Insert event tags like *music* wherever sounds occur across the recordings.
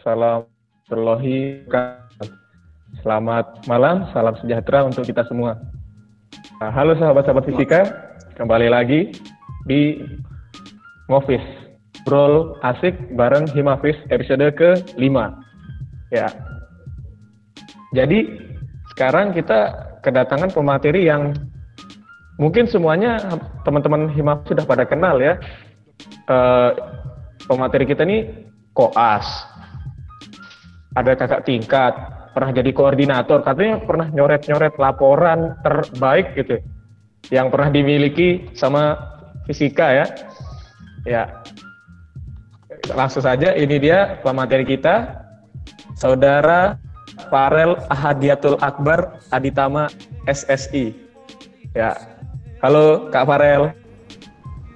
Assalamualaikum Selamat malam, salam sejahtera untuk kita semua. Halo sahabat-sahabat fisika, kembali lagi di Ngofis. Brol asik bareng Himafis episode ke-5. Ya. Jadi sekarang kita kedatangan pemateri yang mungkin semuanya teman-teman Himafis sudah pada kenal ya. Uh, pemateri kita ini koas. Ada kakak tingkat, pernah jadi koordinator, katanya pernah nyoret-nyoret laporan terbaik gitu yang pernah dimiliki sama fisika ya. Ya. Langsung saja ini dia pemateri kita Saudara Farel Ahadiatul Akbar Aditama SSI. Ya. Halo Kak Farel.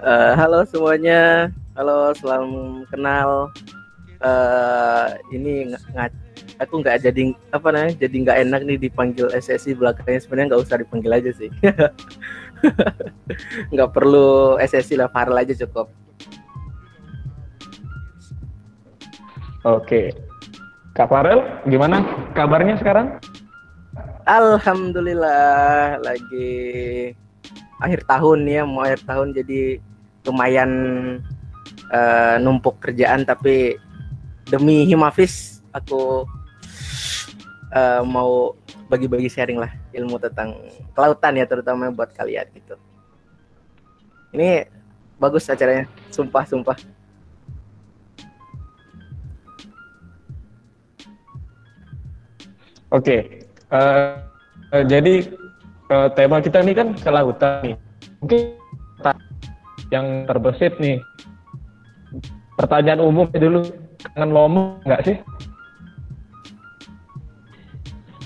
Uh, halo semuanya. Halo, salam kenal. Uh, ini nggak aku nggak jadi apa namanya jadi nggak enak nih dipanggil SSI belakangnya. Sebenarnya nggak usah dipanggil aja sih. *laughs* Nggak perlu SSI lah Farel aja cukup. Oke. Kak Farel gimana kabarnya sekarang? Alhamdulillah lagi akhir tahun ya mau akhir tahun jadi lumayan uh, numpuk kerjaan tapi demi Himafis aku uh, mau bagi-bagi sharing lah ilmu tentang kelautan ya terutama buat kalian gitu. Ini bagus acaranya, sumpah sumpah. Oke, okay. uh, eh, uh, jadi uh, tema kita ini kan kelautan nih. Mungkin yang terbesit nih. Pertanyaan umum dulu, kangen lomo nggak sih?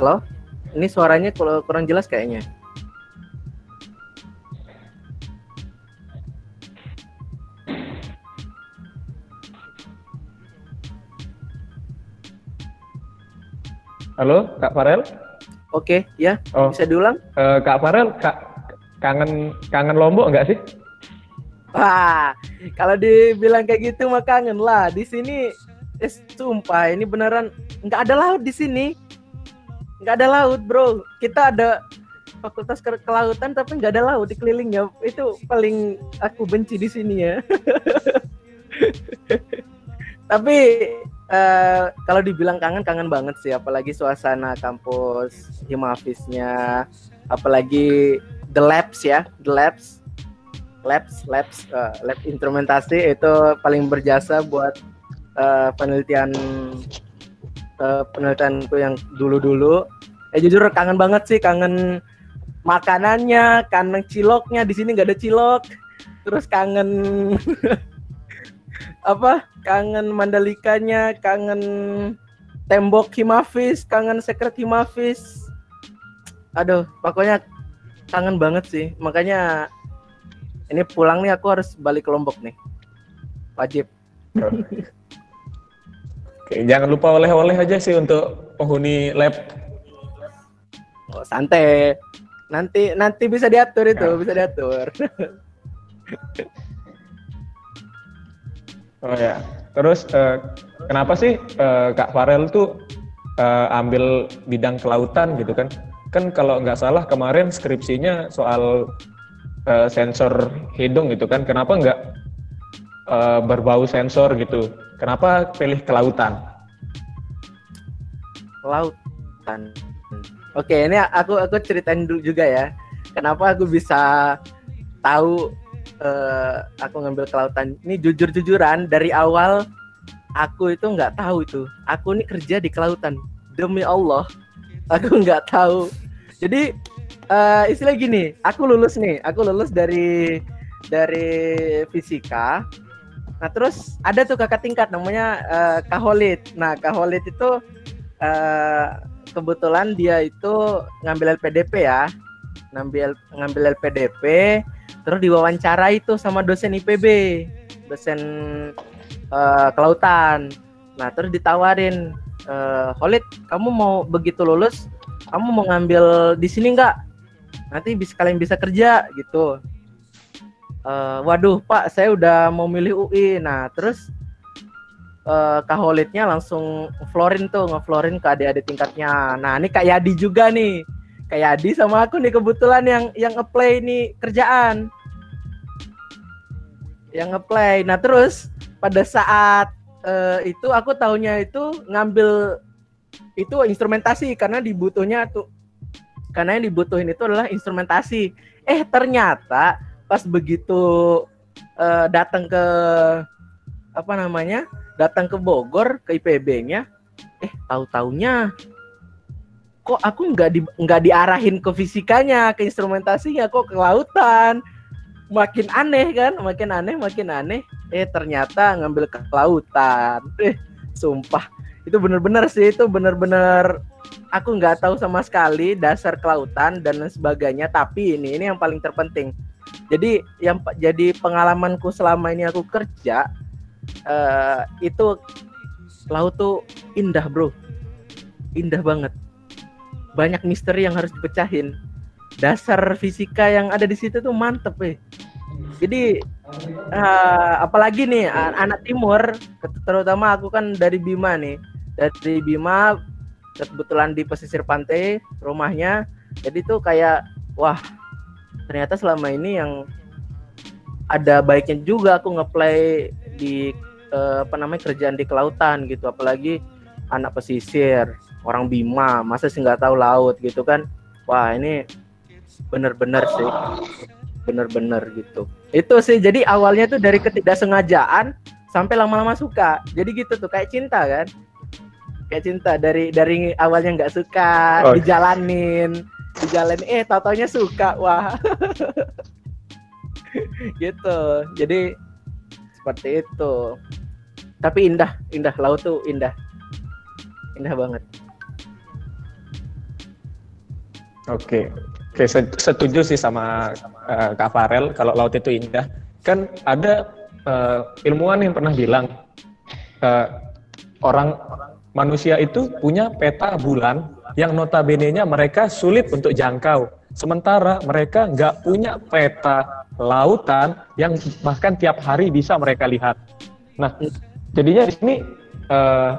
Halo? Ini suaranya kurang jelas kayaknya. Halo, Kak Farel? Oke, ya. Oh. Bisa diulang? Uh, Kak Farel, Kak kangen kangen Lombok nggak sih? Wah, kalau dibilang kayak gitu mah kangen lah. Di sini, eh, sumpah ini beneran nggak ada laut di sini. Nggak ada laut bro. Kita ada fakultas ke kelautan tapi nggak ada laut di kelilingnya itu paling aku benci di sini ya. *laughs* Tapi uh, kalau dibilang kangen kangen banget sih. Apalagi suasana kampus himafisnya apalagi the labs ya. The labs. Labs labs uh, lab instrumentasi itu paling berjasa buat uh, penelitian uh, penelitianku yang dulu-dulu. Eh jujur kangen banget sih, kangen makanannya, kangen ciloknya. Di sini nggak ada cilok. Terus kangen *laughs* apa? Kangen Mandalikanya, kangen tembok Himafis, kangen secret Himafis. Aduh, pokoknya kangen banget sih. Makanya ini pulang nih aku harus balik ke Lombok nih. Wajib. *laughs* Oke, jangan lupa oleh-oleh aja sih untuk penghuni lab. Oh, santai. Nanti nanti bisa diatur itu, ya. bisa diatur. *laughs* oh ya. Terus uh, kenapa sih uh, Kak Farel tuh uh, ambil bidang kelautan gitu kan? Kan kalau nggak salah kemarin skripsinya soal uh, sensor hidung gitu kan? Kenapa nggak uh, berbau sensor gitu? Kenapa pilih kelautan? Kelautan. Oke, ini aku aku ceritain dulu juga ya. Kenapa aku bisa tahu uh, aku ngambil kelautan? Ini jujur-jujuran dari awal aku itu nggak tahu itu. Aku ini kerja di kelautan. Demi Allah, *laughs* aku nggak tahu. Jadi uh, istilah gini, aku lulus nih, aku lulus dari dari fisika Nah terus ada tuh kakak tingkat namanya uh, Kaholit. Nah Kaholit itu uh, kebetulan dia itu ngambil LPDP ya, ngambil ngambil LPDP, terus diwawancara itu sama dosen IPB, dosen uh, kelautan. Nah terus ditawarin, uh, kamu mau begitu lulus, kamu mau ngambil di sini nggak? Nanti bisa kalian bisa kerja gitu uh, waduh Pak saya udah mau milih UI nah terus uh, Kaholitnya langsung florin tuh ngeflorin ke adik-adik tingkatnya. Nah ini Kak Yadi juga nih, Kak Yadi sama aku nih kebetulan yang yang ngeplay nih kerjaan, yang ngeplay. Nah terus pada saat uh, itu aku tahunya itu ngambil itu instrumentasi karena dibutuhnya tuh karena yang dibutuhin itu adalah instrumentasi. Eh ternyata pas begitu uh, datang ke apa namanya datang ke Bogor ke IPB-nya, eh tahu taunya kok aku nggak di nggak diarahin ke fisikanya ke instrumentasinya kok ke lautan? Makin aneh kan makin aneh makin aneh. Eh ternyata ngambil ke lautan. Eh sumpah. Itu bener-bener sih itu bener-bener aku nggak tahu sama sekali dasar kelautan dan lain sebagainya. Tapi ini ini yang paling terpenting jadi yang jadi pengalamanku selama ini aku kerja uh, itu laut tuh indah bro. Indah banget. Banyak misteri yang harus dipecahin. Dasar fisika yang ada di situ tuh mantep eh. Jadi uh, apalagi nih anak timur terutama aku kan dari Bima nih. Dari Bima kebetulan di pesisir pantai rumahnya. Jadi tuh kayak wah ternyata selama ini yang ada baiknya juga aku ngeplay di uh, apa namanya kerjaan di kelautan gitu. Apalagi anak pesisir orang Bima masa sih nggak tahu laut gitu kan. Wah ini bener-bener sih. Bener-bener gitu. Itu sih jadi awalnya tuh dari ketidaksengajaan sampai lama-lama suka. Jadi gitu tuh kayak cinta kan. Kayak cinta dari dari awalnya nggak suka oh. dijalanin dijalanin. Eh tatonya suka wah. *laughs* Gitu. Jadi seperti itu. Tapi indah indah. Laut tuh indah. Indah banget. Oke. Oke setuju sih sama uh, Kak Farel kalau laut itu indah. Kan ada uh, ilmuwan yang pernah bilang uh, orang manusia itu punya peta bulan yang notabene-nya mereka sulit untuk jangkau. Sementara mereka nggak punya peta lautan yang bahkan tiap hari bisa mereka lihat. Nah, jadinya di sini uh,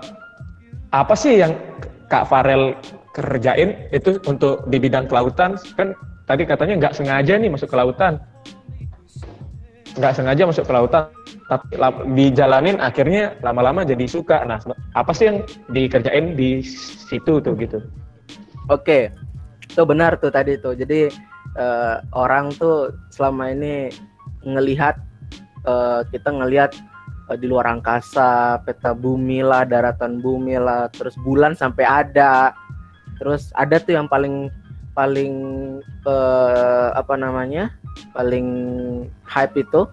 apa sih yang Kak Farel kerjain itu untuk di bidang kelautan? Kan tadi katanya nggak sengaja nih masuk ke lautan. Nggak sengaja masuk ke lautan tapi dijalanin akhirnya lama-lama jadi suka. Nah, apa sih yang dikerjain di situ tuh gitu? Oke, itu benar tuh tadi tuh. Jadi uh, orang tuh selama ini ngelihat uh, kita ngelihat uh, di luar angkasa, peta bumi lah, daratan bumi lah, terus bulan sampai ada. Terus ada tuh yang paling paling uh, apa namanya? Paling hype itu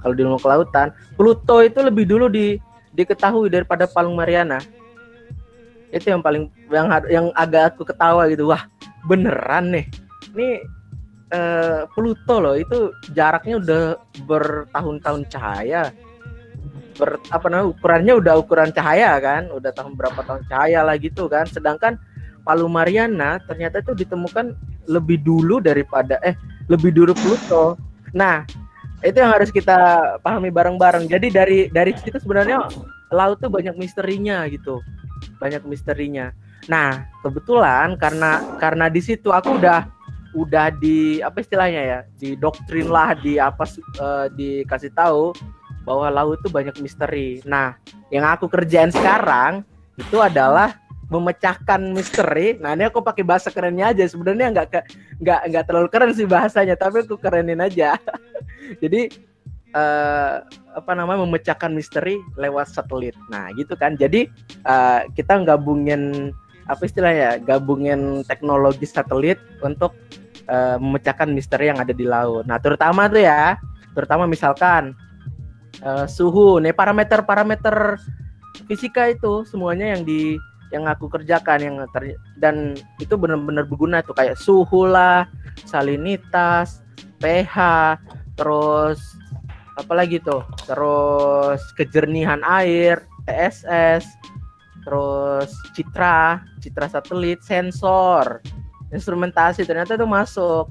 kalau di ilmu kelautan, Pluto itu lebih dulu di diketahui daripada Palung Mariana. Itu yang paling yang yang agak aku ketawa gitu. Wah, beneran nih. Ini uh, Pluto loh itu jaraknya udah bertahun-tahun cahaya. Ber, apa namanya ukurannya udah ukuran cahaya kan, udah tahun berapa tahun cahaya lah gitu kan. Sedangkan Palung Mariana ternyata itu ditemukan lebih dulu daripada eh lebih dulu Pluto. Nah, itu yang harus kita pahami bareng-bareng. Jadi dari dari situ sebenarnya laut tuh banyak misterinya gitu. Banyak misterinya. Nah kebetulan karena karena di situ aku udah udah di apa istilahnya ya di doktrin lah di apa uh, dikasih tahu bahwa laut itu banyak misteri. Nah yang aku kerjain sekarang itu adalah memecahkan misteri. Nah ini aku pakai bahasa kerennya aja. Sebenarnya nggak nggak nggak terlalu keren sih bahasanya, tapi aku kerenin aja. *laughs* Jadi uh, apa namanya memecahkan misteri lewat satelit. Nah gitu kan. Jadi uh, kita gabungin apa istilahnya? Gabungin teknologi satelit untuk uh, memecahkan misteri yang ada di laut. Nah terutama tuh ya, terutama misalkan uh, suhu, nih parameter-parameter fisika itu semuanya yang di yang aku kerjakan yang ter, dan itu benar-benar berguna tuh kayak suhu lah, salinitas, pH, terus apa lagi tuh? Terus kejernihan air, TSS, terus citra, citra satelit, sensor, instrumentasi ternyata itu masuk.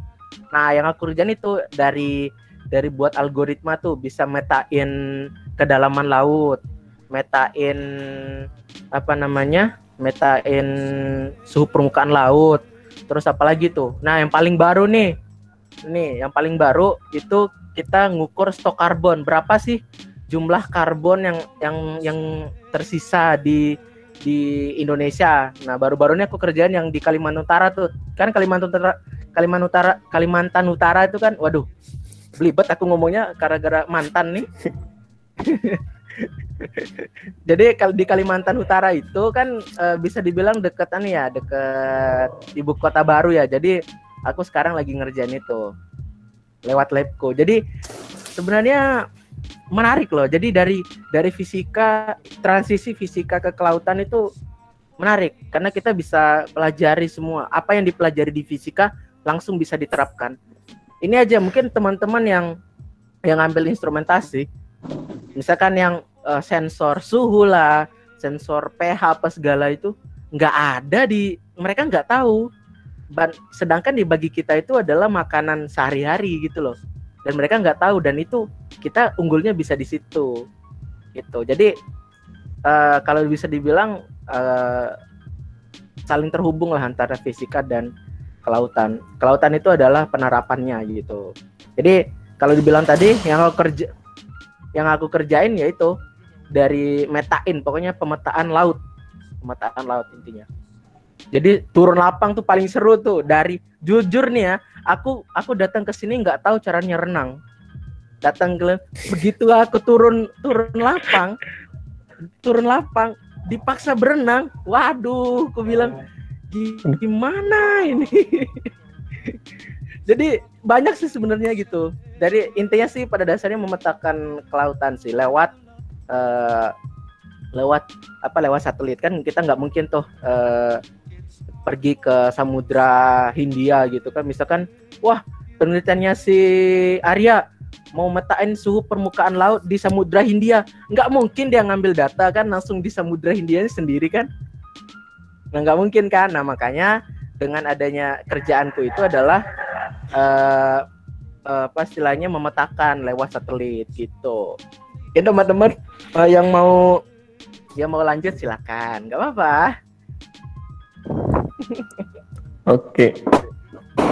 Nah, yang aku kerjain itu dari dari buat algoritma tuh bisa metain kedalaman laut metain apa namanya metain suhu permukaan laut terus apa lagi tuh nah yang paling baru nih nih yang paling baru itu kita ngukur stok karbon berapa sih jumlah karbon yang yang yang tersisa di di Indonesia. Nah, baru-baru ini aku kerjaan yang di Kalimantan Utara tuh. Kan Kalimantan Utara Kalimantan Utara Kalimantan Utara itu kan waduh belibet aku ngomongnya gara-gara mantan nih. *laughs* *laughs* Jadi di Kalimantan Utara itu kan e, bisa dibilang deketan ya, deket ibu kota baru ya. Jadi aku sekarang lagi ngerjain itu lewat labku. Jadi sebenarnya menarik loh. Jadi dari dari fisika transisi fisika ke kelautan itu menarik karena kita bisa pelajari semua apa yang dipelajari di fisika langsung bisa diterapkan. Ini aja mungkin teman-teman yang yang ngambil instrumentasi, misalkan yang uh, sensor suhu lah, sensor pH apa segala itu nggak ada di mereka nggak tahu. Ban, sedangkan di bagi kita itu adalah makanan sehari-hari gitu loh. Dan mereka nggak tahu dan itu kita unggulnya bisa di situ. Gitu. Jadi uh, kalau bisa dibilang uh, saling terhubung lah antara fisika dan kelautan. Kelautan itu adalah penerapannya gitu. Jadi kalau dibilang tadi yang kerja yang aku kerjain yaitu dari metain pokoknya pemetaan laut. Pemetaan laut intinya. Jadi turun lapang tuh paling seru tuh. Dari jujur nih ya aku aku datang ke sini nggak tahu caranya renang. Datang ke begitu aku turun turun lapang turun lapang dipaksa berenang. Waduh aku bilang gimana ini *laughs* jadi banyak sih sebenarnya gitu. Dari intinya sih pada dasarnya memetakan kelautan sih. Lewat uh, lewat apa lewat satelit kan kita nggak mungkin tuh uh, pergi ke samudra Hindia gitu kan. Misalkan wah penelitiannya si Arya mau metain suhu permukaan laut di samudra Hindia. Nggak mungkin dia ngambil data kan langsung di samudra Hindia sendiri kan? Nah nggak mungkin kan? Nah makanya dengan adanya kerjaanku itu adalah uh, uh, apa istilahnya memetakan lewat satelit gitu. Ya teman-teman uh, yang mau yang mau lanjut silakan. Nggak apa-apa. *laughs* Oke.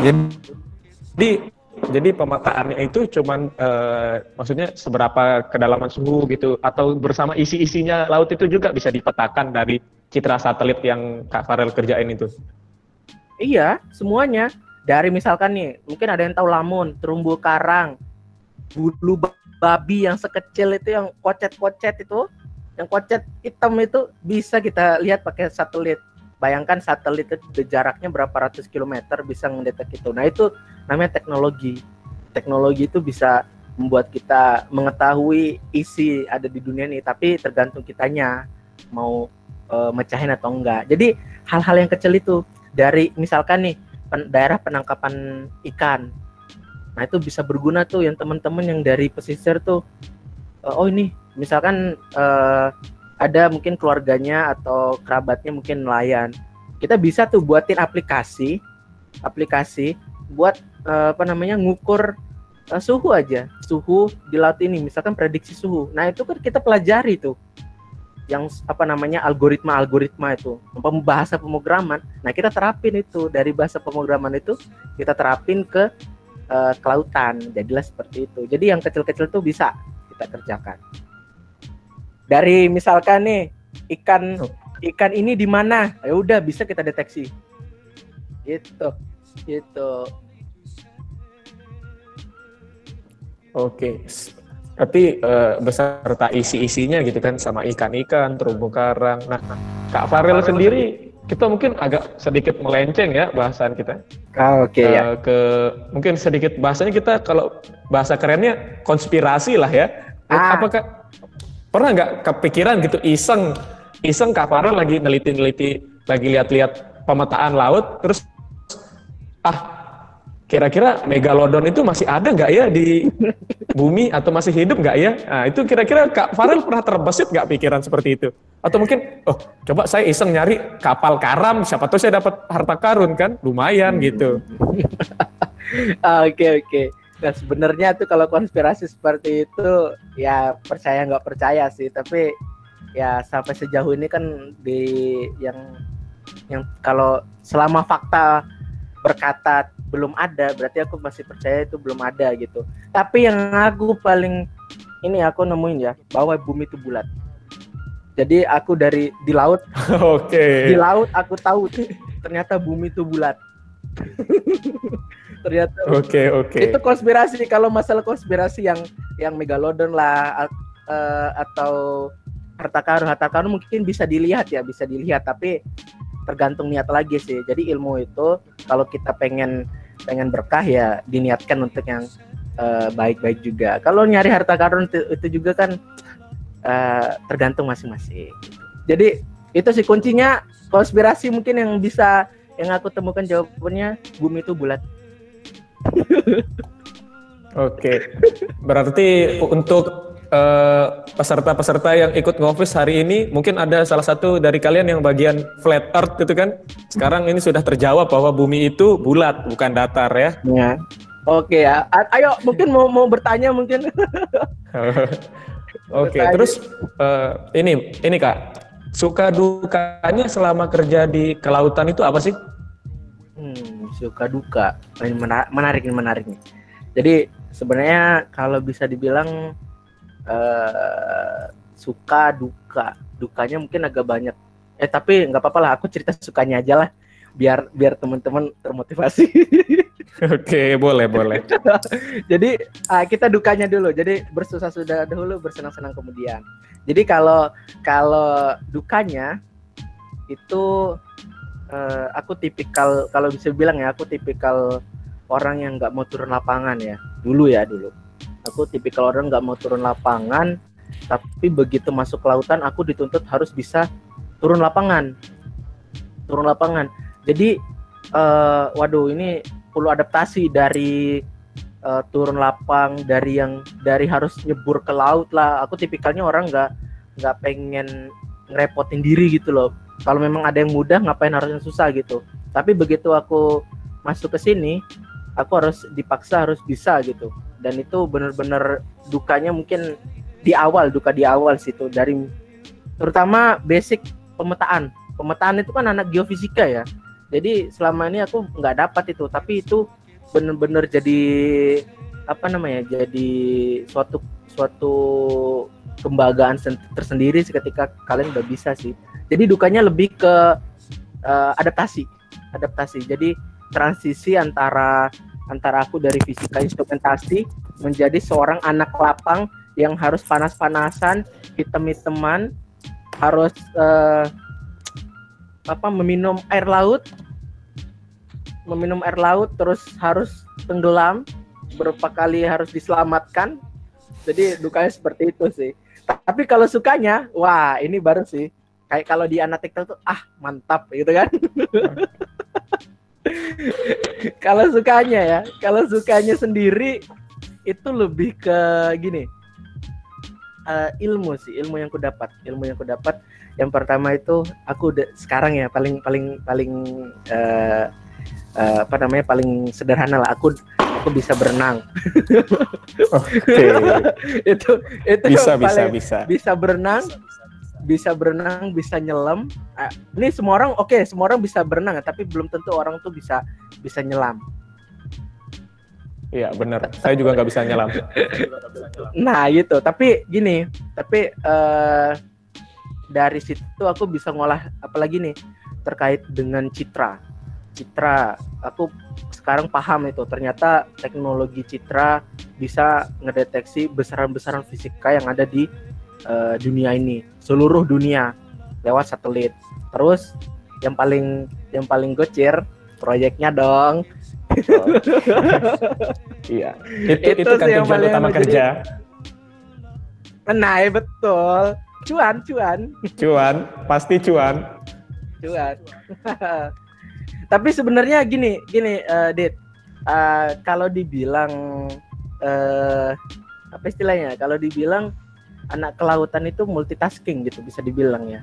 Jadi jadi pemetaannya itu cuman uh, maksudnya seberapa kedalaman suhu gitu atau bersama isi-isinya laut itu juga bisa dipetakan dari citra satelit yang Kak Farel kerjain itu. Iya, semuanya. Dari misalkan nih, mungkin ada yang tahu lamun, terumbu karang, bulu babi yang sekecil itu yang kocet-kocet itu, yang kocet hitam itu bisa kita lihat pakai satelit. Bayangkan satelit itu jaraknya berapa ratus kilometer bisa mendetek itu. Nah itu namanya teknologi. Teknologi itu bisa membuat kita mengetahui isi ada di dunia ini, tapi tergantung kitanya mau e, mecahin atau enggak. Jadi hal-hal yang kecil itu dari misalkan nih pen, daerah penangkapan ikan Nah itu bisa berguna tuh yang teman-teman yang dari pesisir tuh uh, oh ini misalkan uh, ada mungkin keluarganya atau kerabatnya mungkin nelayan. Kita bisa tuh buatin aplikasi aplikasi buat uh, apa namanya ngukur uh, suhu aja, suhu di laut ini misalkan prediksi suhu. Nah, itu kan kita pelajari tuh yang apa namanya algoritma-algoritma itu bahasa pemrograman. Nah, kita terapin itu dari bahasa pemrograman itu kita terapin ke uh, kelautan. Jadilah seperti itu. Jadi yang kecil-kecil tuh bisa kita kerjakan. Dari misalkan nih ikan ikan ini di mana? Ya udah bisa kita deteksi. Gitu. Gitu. Oke. Tapi uh, beserta isi-isinya gitu kan sama ikan-ikan, terumbu karang. Nah, Kak Farel sendiri kita mungkin agak sedikit melenceng ya bahasan kita. Ah, Oke okay, uh, ya. Eh, ke mungkin sedikit bahasanya kita kalau bahasa kerennya konspirasi lah ya. Ah. Apakah pernah nggak kepikiran gitu iseng iseng kaparan lagi neliti-neliti lagi lihat-lihat pemetaan laut terus ah kira-kira megalodon itu masih ada nggak ya di bumi atau masih hidup nggak ya? Nah, itu kira-kira Kak Farel pernah terbesit nggak pikiran seperti itu? Atau mungkin, oh coba saya iseng nyari kapal karam, siapa tahu saya dapat harta karun kan, lumayan gitu. *laughs* Oke oke. Nah sebenarnya tuh kalau konspirasi seperti itu ya percaya nggak percaya sih, tapi ya sampai sejauh ini kan di yang yang kalau selama fakta berkata belum ada berarti aku masih percaya itu belum ada gitu. Tapi yang aku paling ini aku nemuin ya bahwa bumi itu bulat. Jadi aku dari di laut. *laughs* Oke. Okay. di laut aku tahu ternyata bumi itu bulat. Ternyata oke okay, oke. okay. itu konspirasi kalau masalah konspirasi yang yang megalodon lah uh, atau harta karun harta karun mungkin bisa dilihat ya bisa dilihat. Tapi tergantung niat lagi sih. Jadi ilmu itu kalau kita pengen pengen berkah ya diniatkan untuk yang eh, baik-baik uh, juga. Kalau nyari harta karun itu, itu juga kan uh, tergantung masing-masing. Jadi itu sih kuncinya konspirasi mungkin yang bisa yang aku temukan jawabannya bumi itu bulat. *laughs* Oke, berarti untuk peserta-peserta uh, yang ikut ngofis hari ini mungkin ada salah satu dari kalian yang bagian flat earth gitu kan? Sekarang ini sudah terjawab bahwa bumi itu bulat bukan datar ya. Ya. Oke ya. Ayo mungkin mau mau bertanya mungkin. *laughs* Oke okay, terus uh, ini ini kak. Suka dukanya selama kerja di kelautan itu apa sih? Hmm, suka duka. Menarik menarik menarik nih. Jadi sebenarnya kalau bisa dibilang uh, suka duka. Dukanya mungkin agak banyak. Eh tapi nggak apa-apa lah aku cerita sukanya aja lah. Biar biar teman-teman termotivasi. *laughs* Oke boleh boleh. *laughs* Jadi uh, kita dukanya dulu. Jadi bersusah sudah dahulu bersenang-senang kemudian. Jadi kalau kalau dukanya itu uh, aku tipikal kalau bisa bilang ya aku tipikal orang yang nggak mau turun lapangan ya. Dulu ya dulu aku tipikal orang nggak mau turun lapangan tapi begitu masuk lautan aku dituntut harus bisa turun lapangan. Turun lapangan. Jadi uh, waduh ini perlu adaptasi dari uh, turun lapang dari yang dari harus nyebur ke laut lah. Aku tipikalnya orang nggak nggak pengen ngerepotin diri gitu loh. Kalau memang ada yang mudah ngapain harus yang susah gitu. Tapi begitu aku masuk ke sini aku harus dipaksa harus bisa gitu dan itu benar-benar dukanya mungkin di awal duka di awal situ dari terutama basic pemetaan. Pemetaan itu kan anak geofisika ya. Jadi selama ini aku nggak dapat itu. Tapi itu benar-benar jadi apa namanya jadi suatu suatu kebanggaan tersendiri ketika kalian udah bisa sih. Jadi dukanya lebih ke uh, adaptasi. Adaptasi. Jadi transisi antara antara aku dari fisika instrumentasi menjadi seorang anak lapang yang harus panas-panasan, hitam-hitaman, harus uh, apa meminum air laut, meminum air laut terus harus tenggelam, berapa kali harus diselamatkan. Jadi dukanya seperti itu sih. Tapi kalau sukanya, wah ini baru sih. Kayak kalau di anak TikTok tuh ah mantap gitu kan. *laughs* *laughs* kalau sukanya ya, kalau sukanya sendiri itu lebih ke gini. Uh, ilmu sih, ilmu yang ku dapat, ilmu yang ku dapat. Yang pertama itu aku udah sekarang ya paling paling paling uh, uh, apa namanya paling sederhana lah. Aku aku bisa berenang. Oke. Okay. *laughs* itu itu bisa bisa bisa. Bisa berenang, bisa berenang, bisa nyelam. Uh, ini semua orang oke, okay, semua orang bisa berenang, tapi belum tentu orang tuh bisa bisa nyelam. Iya benar. Saya juga nggak bisa nyelam. nah gitu. Tapi gini, tapi uh, dari situ aku bisa ngolah apalagi nih terkait dengan citra. Citra, aku sekarang paham itu. Ternyata teknologi citra bisa ngedeteksi besaran-besaran fisika yang ada di uh, dunia ini, seluruh dunia lewat satelit. Terus yang paling yang paling gocir proyeknya dong. Oh. *laughs* iya. Itu itu, itu kan tujuan utama kerja. Nah, ya betul. Cuan, cuan. Cuan, pasti cuan. Cuan. *laughs* Tapi sebenarnya gini, gini, uh, Dit. Uh, kalau dibilang uh, apa istilahnya? Kalau dibilang anak kelautan itu multitasking gitu bisa dibilang ya.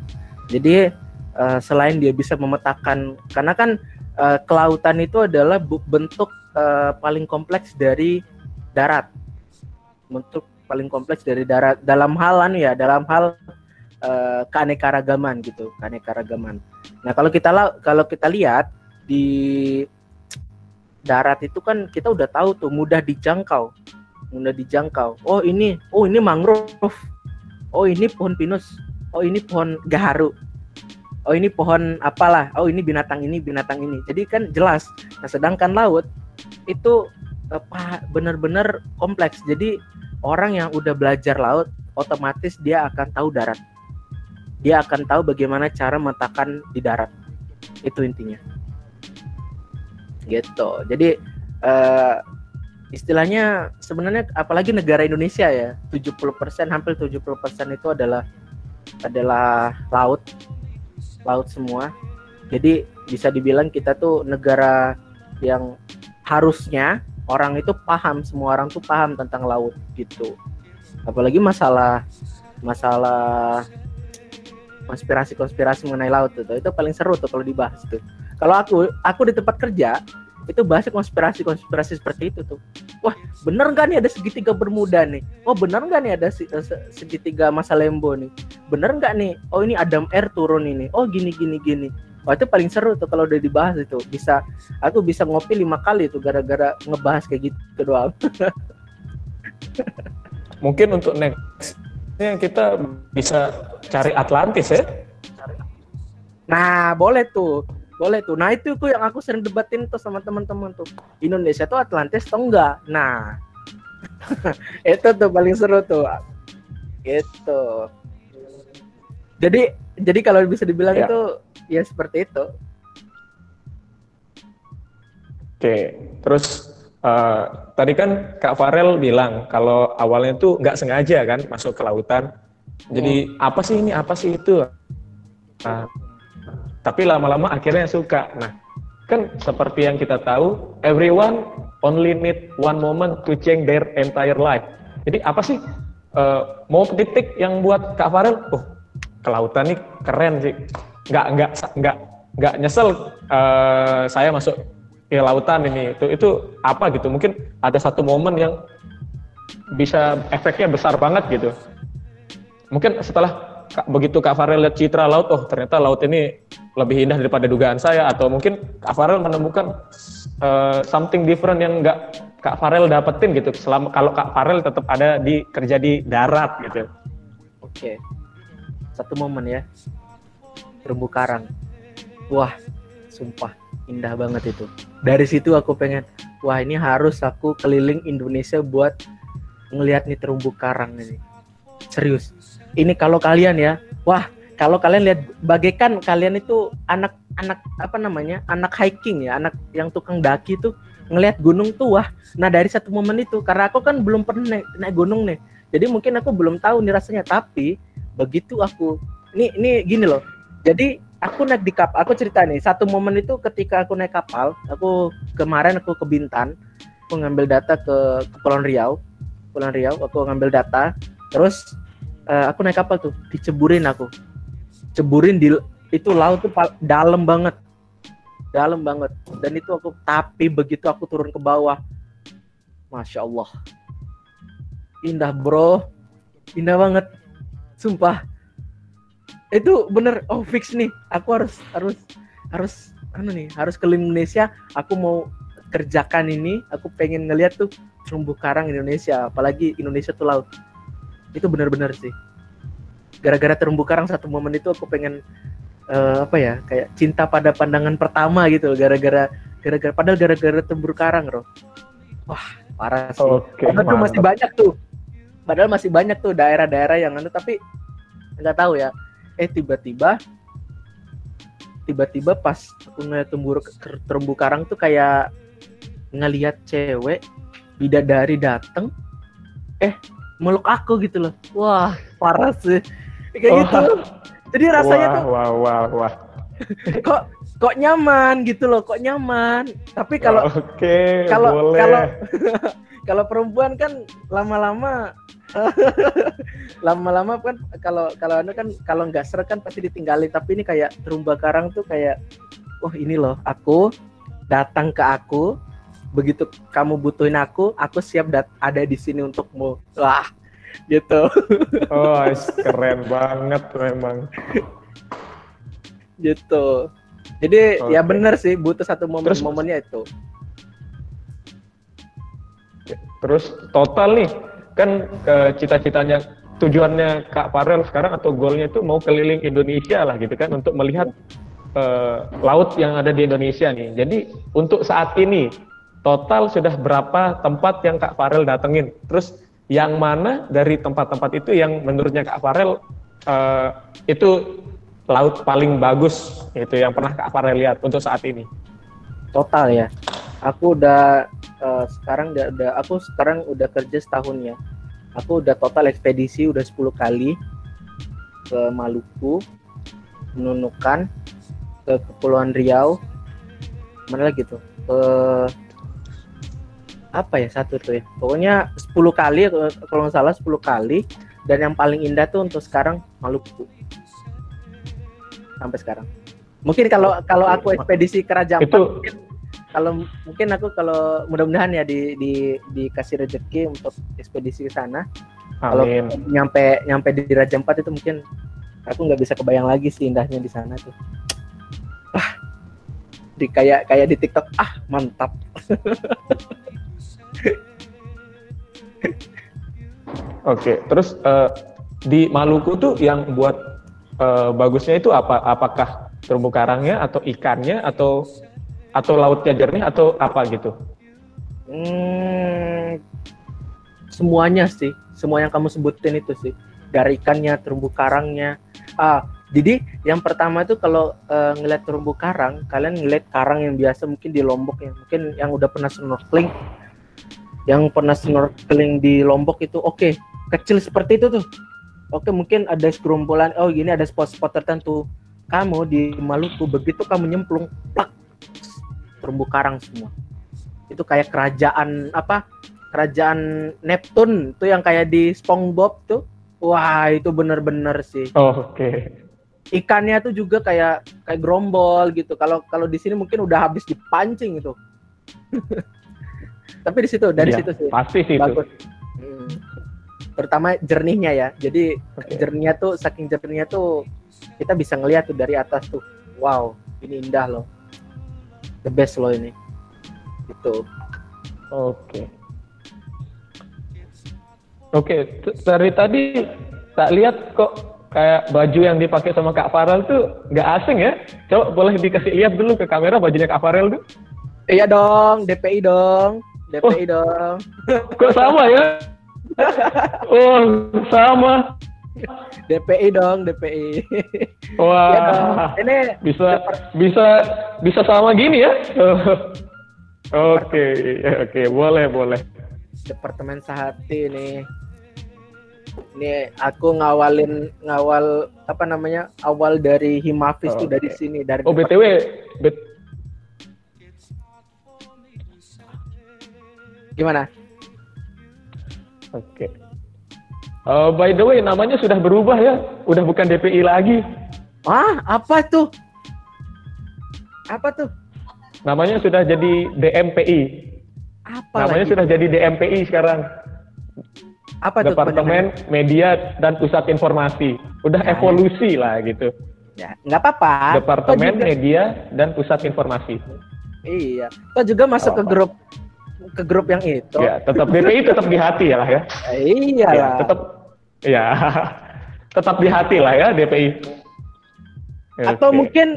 Jadi uh, selain dia bisa memetakan karena kan uh, kelautan itu adalah bentuk uh, paling kompleks dari darat. Bentuk paling kompleks dari darat dalam hal anu ya, dalam hal uh, keanekaragaman gitu, keanekaragaman. Nah, kalau kita kalau kita lihat di darat itu kan kita udah tahu tuh mudah dijangkau. Mudah dijangkau. Oh, ini oh ini mangrove. Oh, ini pohon pinus. Oh, ini pohon gaharu. Oh, ini pohon apalah. Oh, ini binatang ini, binatang ini. Jadi kan jelas. Nah, sedangkan laut itu apa benar-benar kompleks. Jadi orang yang udah belajar laut otomatis dia akan tahu darat. Dia akan tahu bagaimana cara meletakkan di darat. Itu intinya. Gitu. Jadi uh, istilahnya sebenarnya apalagi negara Indonesia ya, 70% hampir 70% itu adalah adalah laut. Laut semua. Jadi bisa dibilang kita tuh negara yang harusnya orang itu paham semua orang tuh paham tentang laut gitu apalagi masalah masalah konspirasi-konspirasi mengenai laut tuh itu paling seru tuh kalau dibahas tuh kalau aku aku di tempat kerja itu bahas konspirasi-konspirasi seperti itu tuh wah bener nggak nih ada segitiga bermuda nih oh bener nggak nih ada segitiga masa lembo nih bener nggak nih oh ini Adam Air turun ini oh gini gini gini Wah itu paling seru tuh kalau udah dibahas itu. Bisa aku bisa ngopi lima kali tuh gara-gara ngebahas kayak gitu doang. *laughs* Mungkin untuk nextnya kita bisa cari Atlantis ya. Nah boleh tuh, boleh tuh. Nah itu tuh yang aku sering debatin tuh sama teman-teman tuh. Indonesia tuh Atlantis atau enggak? Nah *laughs* itu tuh paling seru tuh. Gitu. Jadi jadi kalau bisa dibilang ya. itu ya seperti itu oke terus uh, tadi kan Kak Farel bilang kalau awalnya tuh nggak sengaja kan masuk ke lautan jadi hmm. apa sih ini apa sih itu nah, tapi lama-lama akhirnya suka. Nah kan seperti yang kita tahu everyone only need one moment to change their entire life. Jadi apa sih uh, mau titik yang buat Kak Farel? Oh kelautan nih keren sih. Nggak nggak nggak nggak nyesel uh, saya masuk ke lautan ini. Itu itu apa gitu? Mungkin ada satu momen yang bisa efeknya besar banget gitu. Mungkin setelah begitu Kak Farel lihat citra laut oh ternyata laut ini lebih indah daripada dugaan saya. Atau mungkin Kak Farel menemukan uh, something different yang nggak Kak Farel dapetin gitu. Selama kalau Kak Farel tetap ada di kerja di darat gitu. Oke. Satu momen ya. Terumbu karang. Wah sumpah indah banget itu. Dari situ aku pengen wah ini harus aku keliling Indonesia buat ngelihat nih terumbu karang ini. Serius ini kalau kalian ya. Wah kalau kalian lihat bagaikan kalian itu anak anak apa namanya anak hiking ya anak yang tukang daki tuh ngelihat gunung tuh wah nah dari satu momen itu karena aku kan belum pernah naik, naik gunung nih. Jadi mungkin aku belum tahu nih rasanya tapi begitu aku ini ini gini loh. Jadi aku naik di kapal aku cerita nih satu momen itu ketika aku naik kapal aku kemarin aku ke Bintan aku ngambil data ke Kepulauan Riau. Kepulauan Riau aku ngambil data. Terus uh, aku naik kapal tuh diceburin aku. Ceburin di itu laut tuh dalam banget. Dalam banget. Dan itu aku tapi begitu aku turun ke bawah masya Allah. Indah bro. Indah banget. Sumpah. Itu bener oh fix nih. Aku harus harus harus anu nih harus ke Indonesia. Aku mau kerjakan ini. Aku pengen ngeliat tuh terumbu karang Indonesia apalagi Indonesia tuh laut itu bener-bener sih. Gara-gara terumbu karang satu momen itu aku pengen uh, apa ya kayak cinta pada pandangan pertama gitu gara-gara gara-gara padahal gara-gara terumbu karang loh wah parah sih. Okay, padahal tuh masih banyak tuh. Padahal masih banyak tuh daerah-daerah yang anu tapi nggak tahu ya. Eh tiba-tiba tiba-tiba pas aku ngeliat terumbu, terumbu karang tuh kayak ngelihat cewek bidadari dateng. Eh meluk aku gitu loh. Wah. Parah sih. Kayak oh. gitu. Jadi rasanya wah, tuh wah wah wah. *laughs* kok kok nyaman gitu loh kok nyaman. Tapi kalau oke kalau kalau *laughs* kalau perempuan kan lama-lama *laughs* lama-lama kan kalau kalau anda kan kalau nggak seret kan pasti ditinggalin. Tapi ini kayak terumbu karang tuh kayak oh ini loh aku datang ke aku begitu kamu butuhin aku aku siap dat ada di sini untukmu wah gitu. *laughs* Oh, keren banget memang. Gitu. Jadi okay. ya bener sih butuh satu momen Terus, momennya itu. Terus total nih kan cita-citanya tujuannya Kak Farel sekarang atau goalnya itu mau keliling Indonesia lah gitu kan untuk melihat uh, laut yang ada di Indonesia nih. Jadi untuk saat ini total sudah berapa tempat yang Kak Farel datengin? Terus yang mana dari tempat-tempat itu yang menurutnya Kak Farel uh, itu laut paling bagus itu yang pernah Kak Farel lihat untuk saat ini? Total ya. Aku udah uh, sekarang udah, udah aku sekarang udah kerja setahun ya aku udah total ekspedisi udah 10 kali ke Maluku, Nunukan, ke Kepulauan Riau, mana lagi tuh? Ke apa ya satu tuh ya? Pokoknya 10 kali kalau nggak salah 10 kali dan yang paling indah tuh untuk sekarang Maluku. Sampai sekarang. Mungkin kalau kalau aku ekspedisi ke Raja Ampat mungkin kalau mungkin aku kalau mudah-mudahan ya di, di dikasih rezeki untuk ekspedisi ke sana. Kalau nyampe nyampe di Raja Empat itu mungkin aku nggak bisa kebayang lagi sih indahnya di sana tuh. Ah, di kayak kayak di TikTok ah mantap. *laughs* *laughs* Oke, terus uh, di Maluku tuh yang buat uh, bagusnya itu apa? Apakah terumbu karangnya atau ikannya atau atau lautnya jernih atau apa gitu? Hmm, semuanya sih, semua yang kamu sebutin itu sih. Dari ikannya, terumbu karangnya. Ah, jadi yang pertama itu kalau uh, ngeliat terumbu karang, kalian ngeliat karang yang biasa mungkin di Lombok ya, mungkin yang udah pernah snorkeling, yang pernah snorkeling di Lombok itu oke, okay, kecil seperti itu tuh. Oke, okay, mungkin ada segerombolan, oh gini ada spot-spot tertentu. Kamu di Maluku begitu kamu nyemplung, plak, terumbu karang semua itu kayak kerajaan apa kerajaan Neptune tuh yang kayak di SpongeBob tuh wah itu bener-bener sih oh, oke okay. ikannya tuh juga kayak kayak gerombol gitu kalau kalau di sini mungkin udah habis dipancing itu *laughs* tapi di situ dari ya, situ sih pasti sih bagus itu. Hmm. pertama jernihnya ya jadi okay. jernihnya tuh saking jernihnya tuh kita bisa ngeliat tuh dari atas tuh wow ini indah loh the best loh ini itu oke okay. oke okay. dari tadi tak lihat kok kayak baju yang dipakai sama Kak Farel tuh nggak asing ya coba boleh dikasih lihat dulu ke kamera bajunya Kak Farel tuh iya dong DPI dong DPI oh. dong *laughs* kok sama ya oh sama DPI dong, DPI. *laughs* Wah. ya dong. Ini bisa bisa bisa sama gini ya? *laughs* Oke, oke, boleh, boleh. Departemen Sahati nih. Ini aku ngawalin ngawal apa namanya? Awal dari Himafis oh, tuh dari sini dari Oh, BTW, bet Gimana? Oke. Okay. Uh, by the way, namanya sudah berubah ya, udah bukan DPI lagi. Ah, apa tuh? Apa tuh? Namanya sudah jadi DMPI. Apa namanya lagi? sudah jadi DMPI sekarang. Apa tuh? Departemen Media dan Pusat Informasi. Udah evolusi ya. lah gitu. Ya, nggak apa-apa. Departemen Media dan Pusat Informasi. Iya. Kok juga masuk ke grup ke grup yang itu. Ya, tetap DPI tetap di hati ya lah ya. Iya. Ya, tetap ya *laughs* tetap di hati lah ya DPI. Atau okay. mungkin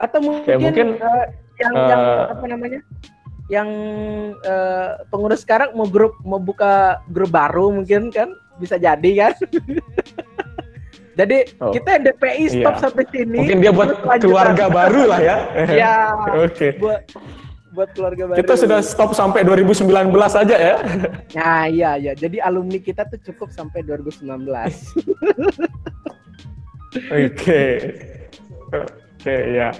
atau mungkin, ya, mungkin uh, yang uh, yang apa namanya? Yang uh, pengurus sekarang mau grup mau buka grup baru mungkin kan bisa jadi kan. *laughs* Jadi oh, kita yang DPI stop iya. sampai sini. Mungkin dia buat keluarga baru lah ya. *laughs* Iya. Oke. Okay. Buat buat keluarga baru. Kita sudah stop sampai 2019 aja ya. Nah, iya ya. Jadi alumni kita tuh cukup sampai 2019. *laughs* Oke. Oke, ya.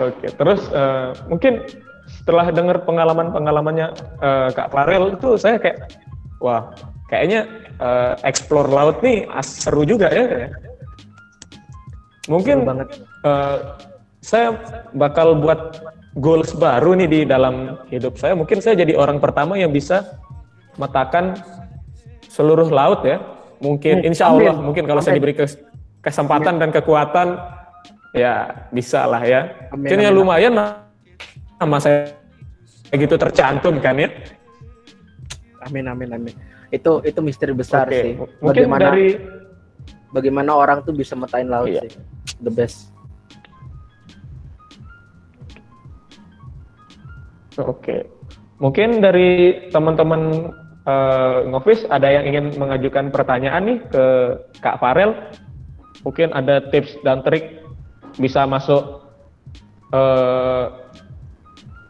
Oke, terus uh, mungkin setelah dengar pengalaman-pengalamannya uh, Kak Farel itu saya kayak wah, kayaknya uh, explore laut nih seru juga ya. Mungkin banget. Uh, saya bakal buat goals baru nih di dalam hidup saya. Mungkin saya jadi orang pertama yang bisa metakan seluruh laut ya. Mungkin Hmm, insya Allah amin. mungkin kalau saya diberi kes- kesempatan dan kekuatan ya bisa lah ya. Amin, Mungkin ya amin. lumayan nama saya kayak gitu tercantum kan ya. Amin amin amin. Itu itu misteri besar Oke, sih. Mungkin Bagaimana dari bagaimana orang tuh bisa metain laut Iya. sih. The best. Oke. Mungkin dari teman-teman eh, Ngofis ada yang ingin mengajukan pertanyaan nih ke Kak Farel. Mungkin ada tips dan trik bisa masuk eh,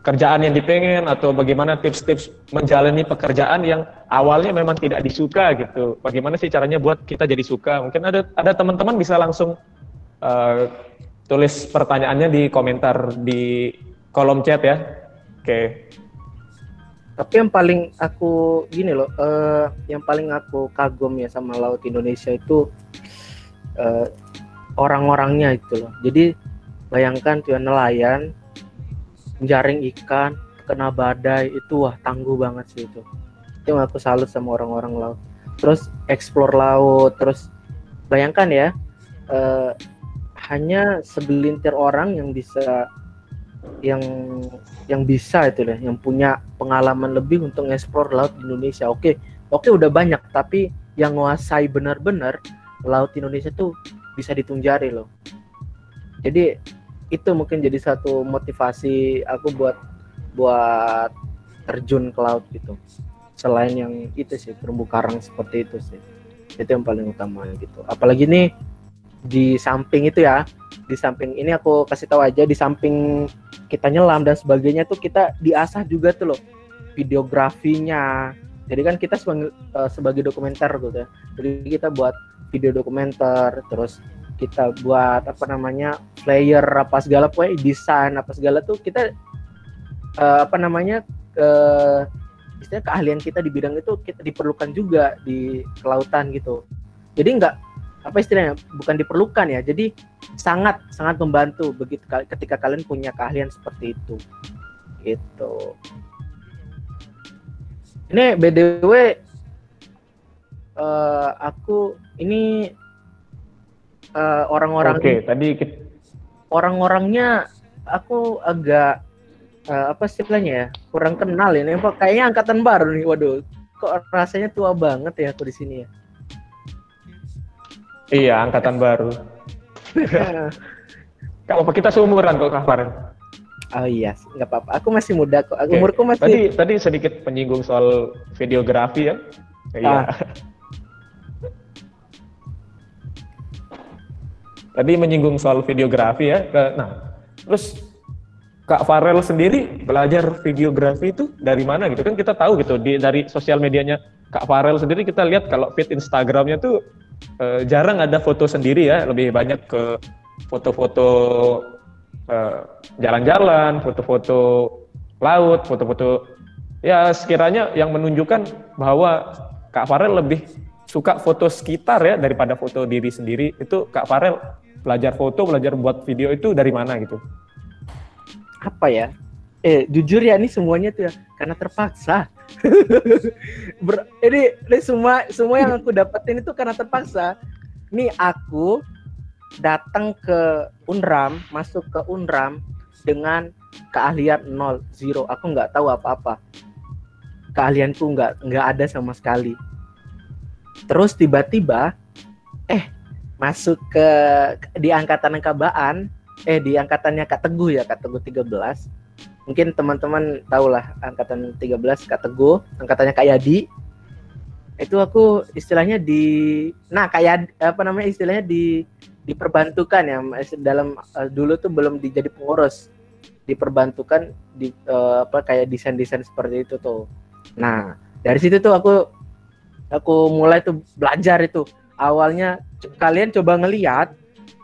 kerjaan yang dipengen atau bagaimana tips-tips menjalani pekerjaan yang awalnya memang tidak disuka gitu. Bagaimana sih caranya buat kita jadi suka? Mungkin ada ada teman-teman bisa langsung eh, tulis pertanyaannya di komentar di kolom chat ya. Oke. Tapi yang paling aku gini loh, eh, yang paling aku kagum ya sama laut Indonesia itu eh, orang-orangnya itu loh. Jadi bayangkan tuh ya, nelayan menjaring ikan kena badai itu wah tangguh banget sih itu. Itu yang aku salut sama orang-orang laut. Terus explore laut, terus bayangkan ya eh, hanya segelintir orang yang bisa yang yang bisa itu deh, yang punya pengalaman lebih untuk ngeksplor laut Indonesia. Oke, oke udah banyak, tapi yang menguasai benar-benar laut Indonesia tuh bisa dihitung jari loh. Jadi itu mungkin jadi satu motivasi aku buat buat terjun ke laut gitu. Selain yang itu sih terumbu karang seperti itu sih. Itu yang paling utama gitu. Apalagi nih di samping itu ya, di samping ini aku kasih tahu aja di samping kita nyelam dan sebagainya tuh kita diasah juga tuh loh videografinya. Jadi kan kita sebagai, eh, sebagai dokumenter gitu ya. Jadi kita buat video dokumenter, terus kita buat apa namanya player apa segala pokoknya desain apa segala tuh kita eh, apa namanya eh istilahnya keahlian kita di bidang itu kita diperlukan juga di kelautan gitu. Jadi nggak apa istilahnya bukan diperlukan ya. Jadi sangat sangat membantu begitu ketika kalian punya keahlian seperti itu. Gitu. Ini btw eh, aku ini eh, orang-orang Oke, tadi kita, orang-orangnya aku agak eh, apa istilahnya ya kurang kenal ini. Kayaknya angkatan baru nih waduh. Kok rasanya tua banget ya aku di sini ya iya angkatan baru. *laughs* Kalau kita seumuran kok Kak Farel. oh iya nggak apa-apa aku masih muda kok aku Oke, umurku masih Tadi tadi sedikit menyinggung soal videografi ya. Iya. Ah. *laughs* Tadi menyinggung soal videografi ya. Nah, terus Kak Farel sendiri belajar videografi itu dari mana gitu kan kita tahu gitu di dari sosial medianya Kak Farel sendiri kita lihat kalau feed Instagramnya tuh eh, jarang ada foto sendiri ya lebih banyak ke foto-foto eh, jalan-jalan, foto-foto laut, foto-foto ya sekiranya yang menunjukkan bahwa Kak Farel lebih suka foto sekitar ya daripada foto diri sendiri. Itu Kak Farel belajar foto, belajar buat video itu dari mana gitu? apa ya eh jujur ya ini semuanya tuh ya karena terpaksa *laughs* Ber- ini, ini semua semua yang aku dapetin itu karena terpaksa. Nih aku datang ke Unram masuk ke Unram dengan keahlian nol zero. Aku nggak tahu apa-apa. Keahlianku nggak nggak ada sama sekali. Terus tiba-tiba eh masuk ke di angkatan kabaan eh di angkatannya Kak Teguh ya Kak Teguh 13 mungkin teman-teman tahu lah angkatan 13 Kak Teguh angkatannya Kak Yadi. Itu aku istilahnya di nah kayak apa namanya istilahnya di diperbantukan ya dalam eh, dulu tuh belum dijadi pengurus. Diperbantukan di eh, apa kayak desain-desain seperti itu tuh. Nah dari situ tuh aku aku mulai tuh belajar itu. Awalnya kalian coba ngeliat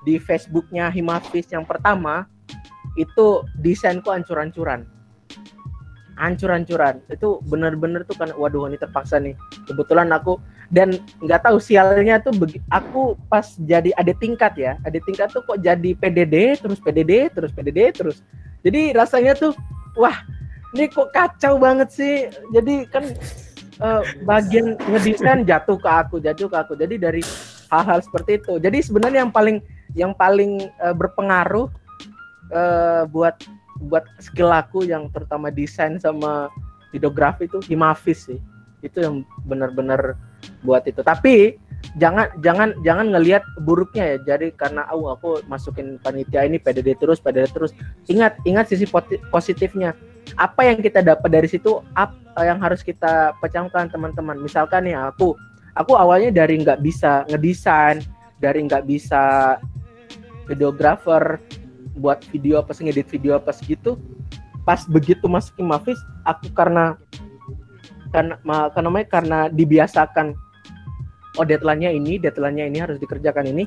di Facebooknya Himafis yang pertama itu desainku ancur-ancuran. Ancur-ancuran. Itu bener-bener tuh kan waduh ini terpaksa nih. Kebetulan aku dan nggak tahu sialnya tuh aku pas jadi adik tingkat ya. Adik tingkat tuh kok jadi PDD terus PDD terus PDD terus. Jadi rasanya tuh wah ini kok kacau banget sih. Jadi kan uh, bagian ngedesain jatuh ke aku, jatuh ke aku. Jadi dari hal-hal seperti itu. Jadi sebenarnya yang paling yang paling uh, berpengaruh uh, buat buat skill aku yang terutama desain sama videografi itu Himafis sih. Itu yang benar-benar buat itu. Tapi jangan jangan jangan ngelihat buruknya ya. Jadi karena aku aku masukin panitia ini PDD terus, PDD terus. Ingat ingat sisi positifnya. Apa yang kita dapat dari situ apa yang harus kita pecahkan teman-teman. Misalkan nih aku aku awalnya dari nggak bisa ngedesain, dari nggak bisa videographer buat video apa sih ngedit video apa segitu pas begitu masuk ke Mafis aku karena karena karena namanya karena dibiasakan oh deadline-nya ini deadline-nya ini harus dikerjakan ini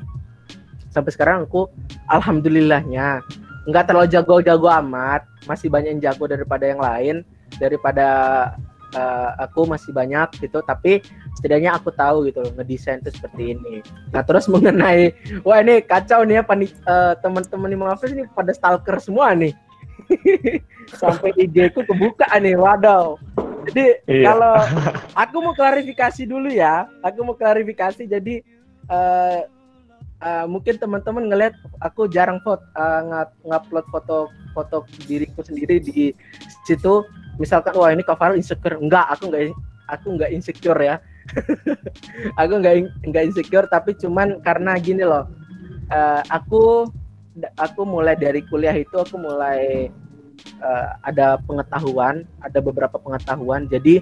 sampai sekarang aku alhamdulillahnya nggak terlalu jago-jago amat masih banyak yang jago daripada yang lain daripada uh, aku masih banyak gitu tapi setidaknya aku tahu gitu loh ngedesain itu seperti ini. Nah terus mengenai wah ini kacau nih ya panik uh, teman-teman di Mafis ini pada stalker semua nih. *laughs* Sampai IG ku kebuka nih waduh. Jadi iya. kalau *laughs* aku mau klarifikasi dulu ya aku mau klarifikasi jadi uh, uh, mungkin teman-teman ngeliat aku jarang foto uh, ngupload foto foto diriku sendiri di situ. Misalkan wah ini cover insecure. Enggak aku enggak aku enggak insecure ya *laughs* aku enggak enggak insecure tapi cuman karena gini loh uh, aku aku mulai dari kuliah itu aku mulai uh, ada pengetahuan ada beberapa pengetahuan. Jadi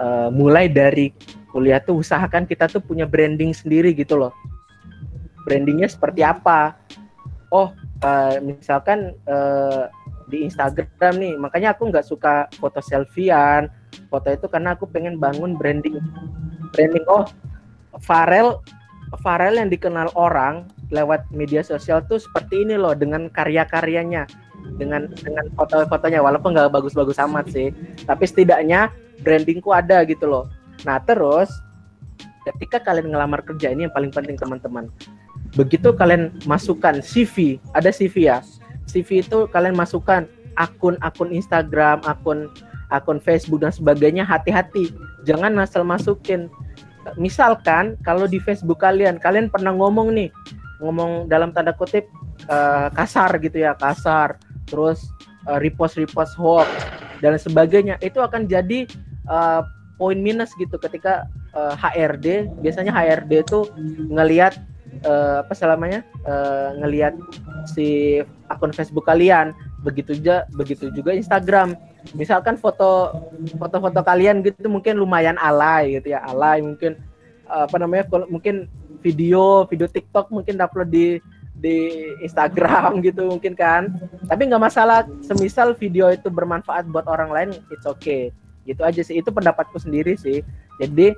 uh, mulai dari kuliah tuh usahakan kita tuh punya branding sendiri gitu loh. Brandingnya seperti apa? Oh uh, misalkan uh, di Instagram nih makanya aku nggak suka foto selfiean foto itu karena aku pengen bangun branding. Branding oh Farel Farel yang dikenal orang lewat media sosial tuh seperti ini loh dengan karya-karyanya dengan dengan foto-fotonya. Walaupun nggak bagus-bagus amat sih tapi setidaknya brandingku ada gitu loh. Nah terus ketika kalian ngelamar kerja ini yang paling penting teman-teman. Begitu kalian masukkan CV ada CV ya? CV itu kalian masukkan akun-akun Instagram, akun akun Facebook dan sebagainya hati-hati. Jangan asal masukin. Misalkan kalau di Facebook kalian, kalian pernah ngomong nih, ngomong dalam tanda kutip uh, kasar gitu ya, kasar. Terus uh, repost-repost hoax dan sebagainya. Itu akan jadi uh, poin minus gitu ketika uh, HRD, biasanya HRD itu ngelihat uh, apa selamanya uh, ngelihat si akun Facebook kalian begitu juga begitu juga Instagram misalkan foto foto-foto kalian gitu mungkin lumayan alay gitu ya alay mungkin uh, apa namanya mungkin video video TikTok mungkin upload di di Instagram *laughs* gitu mungkin kan tapi nggak masalah semisal video itu bermanfaat buat orang lain it's okay gitu aja sih itu pendapatku sendiri sih jadi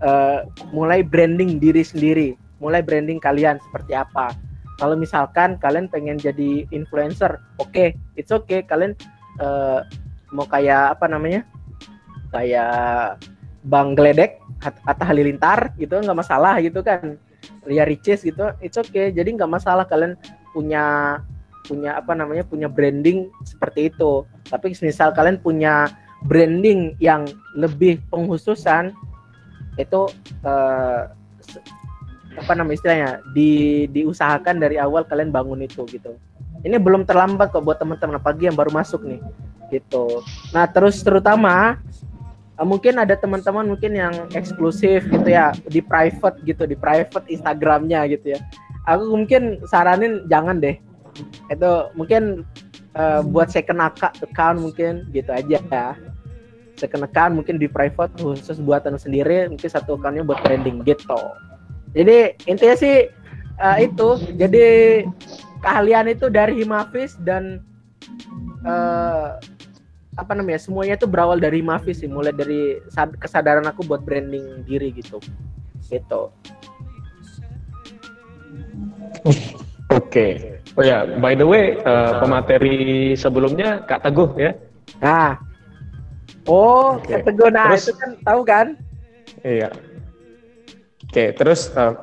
uh, mulai branding diri sendiri mulai branding kalian seperti apa. Kalau misalkan kalian pengen jadi influencer, oke, okay, it's okay. Kalian uh, mau kayak apa namanya? Kayak Bang Gledek atau Halilintar gitu nggak masalah gitu kan. Ria Riches gitu, it's okay. Jadi nggak masalah kalian punya punya apa namanya punya branding seperti itu. Tapi misal kalian punya branding yang lebih penghususan itu uh, apa nama istilahnya di diusahakan dari awal kalian bangun itu gitu ini belum terlambat kok buat teman-teman apalagi yang baru masuk nih gitu. Nah terus terutama eh, mungkin ada teman-teman mungkin yang eksklusif gitu ya di private gitu di private Instagramnya gitu ya. Aku mungkin saranin jangan deh. Itu mungkin uh, buat second account mungkin gitu aja ya. Second account mungkin di private khusus buatan sendiri mungkin satu accountnya buat trending gitu. Jadi intinya sih uh, itu. Jadi keahlian itu dari Himafis dan uh, apa namanya semuanya itu berawal dari Himafis sih mulai dari kesadaran aku buat branding diri gitu. Gitu. Oke. Okay. oh ya by the way uh, pemateri sebelumnya Kak Teguh ya? Nah oh okay. Kak Teguh. Nah Terus, itu kan tahu kan? Iya. Oke, terus uh,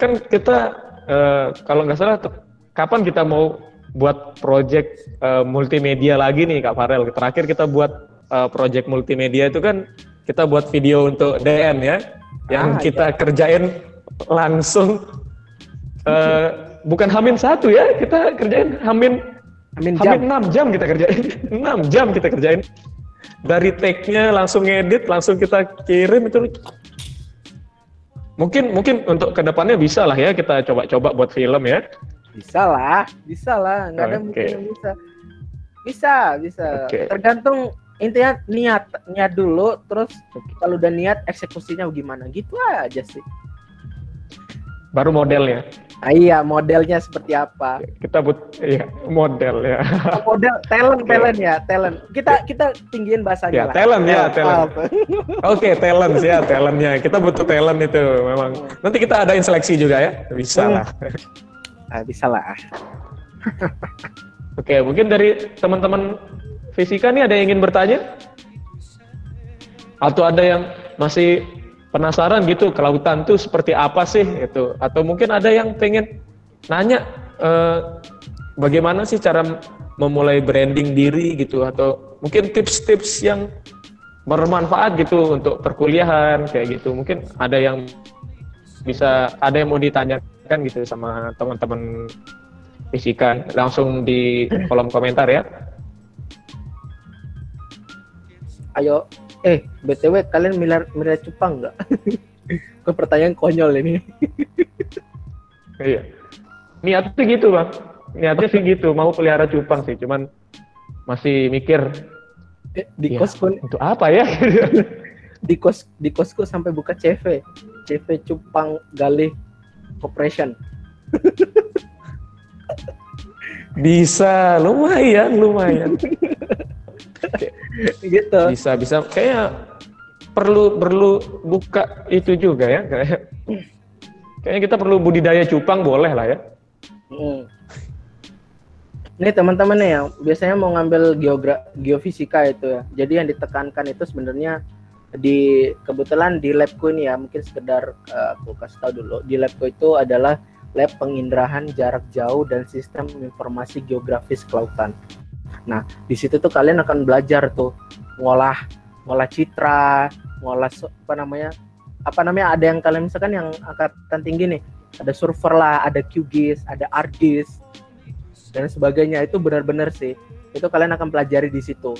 kan kita uh, kalau nggak salah kapan kita mau buat project uh, multimedia lagi nih Kak Farel. Terakhir kita buat uh, project multimedia itu kan kita buat video untuk DN ya, yang Ah, kita kerjain langsung eh, bukan hamin satu ya, kita kerjain hamin Amin jam. hamin 6 jam kita kerjain, *laughs* 6 jam kita kerjain. Dari take-nya langsung ngedit, langsung kita kirim itu. Mungkin mungkin untuk ke depannya bisa lah ya kita coba-coba buat film ya. Bisa lah, bisa lah. Nggak ada Oke. mungkin yang bisa. Bisa, bisa. Oke. Tergantung intinya niat, niat dulu. Terus kalau udah niat eksekusinya gimana? Gitu aja sih. Baru modelnya. Ah, iya, modelnya seperti apa? Kita but iya, model ya. Oh, model talent, Oke. talent ya, talent. Kita kita tinggiin bahasanya Ya, lah. talent ya, Oh, talent. *laughs* Oke, talent ya, talentnya. Kita butuh talent itu memang. Nanti kita adain seleksi juga ya. Bisa Hmm. lah. Ah, bisa lah. Oke, mungkin dari teman-teman fisika nih ada yang ingin bertanya? Atau ada yang masih penasaran gitu kelautan tuh seperti apa sih itu? Atau mungkin ada yang pengen nanya eh, bagaimana sih cara memulai branding diri gitu? Atau mungkin tips-tips yang bermanfaat gitu untuk perkuliahan kayak gitu? Mungkin ada yang bisa ada yang mau ditanyakan gitu sama teman-teman fisika langsung di kolom komentar ya. Ayo, eh btw kalian milar milar cupang nggak? *laughs* Ke pertanyaan konyol ini. *laughs* Iya. Niatnya gitu bang. Niatnya sih gitu. Mau pelihara cupang sih. Cuman masih mikir Eh, di ya, kosku untuk apa ya? *laughs* di kos di kosku sampai buka CV, CV cupang galih operation. *laughs* bisa, lumayan, lumayan. *laughs* gitu. Bisa, bisa. Kayaknya perlu perlu buka itu juga ya. Kayak kayaknya kita perlu budidaya cupang boleh lah ya. Hmm. Ini teman-teman yang biasanya mau ngambil geogra geofisika itu ya. Jadi yang ditekankan itu sebenarnya di kebetulan di labku ini ya mungkin sekedar eh, aku kasih tahu dulu di labku itu adalah lab penginderaan jarak jauh dan sistem informasi geografis kelautan. Nah di situ tuh kalian akan belajar tuh ngolah ngolah citra, ngolah apa namanya apa namanya ada yang kalian misalkan yang angkatan tinggi nih ada server lah, ada QGIS, ada ArcGIS dan sebagainya itu benar-benar sih itu kalian akan pelajari di situ.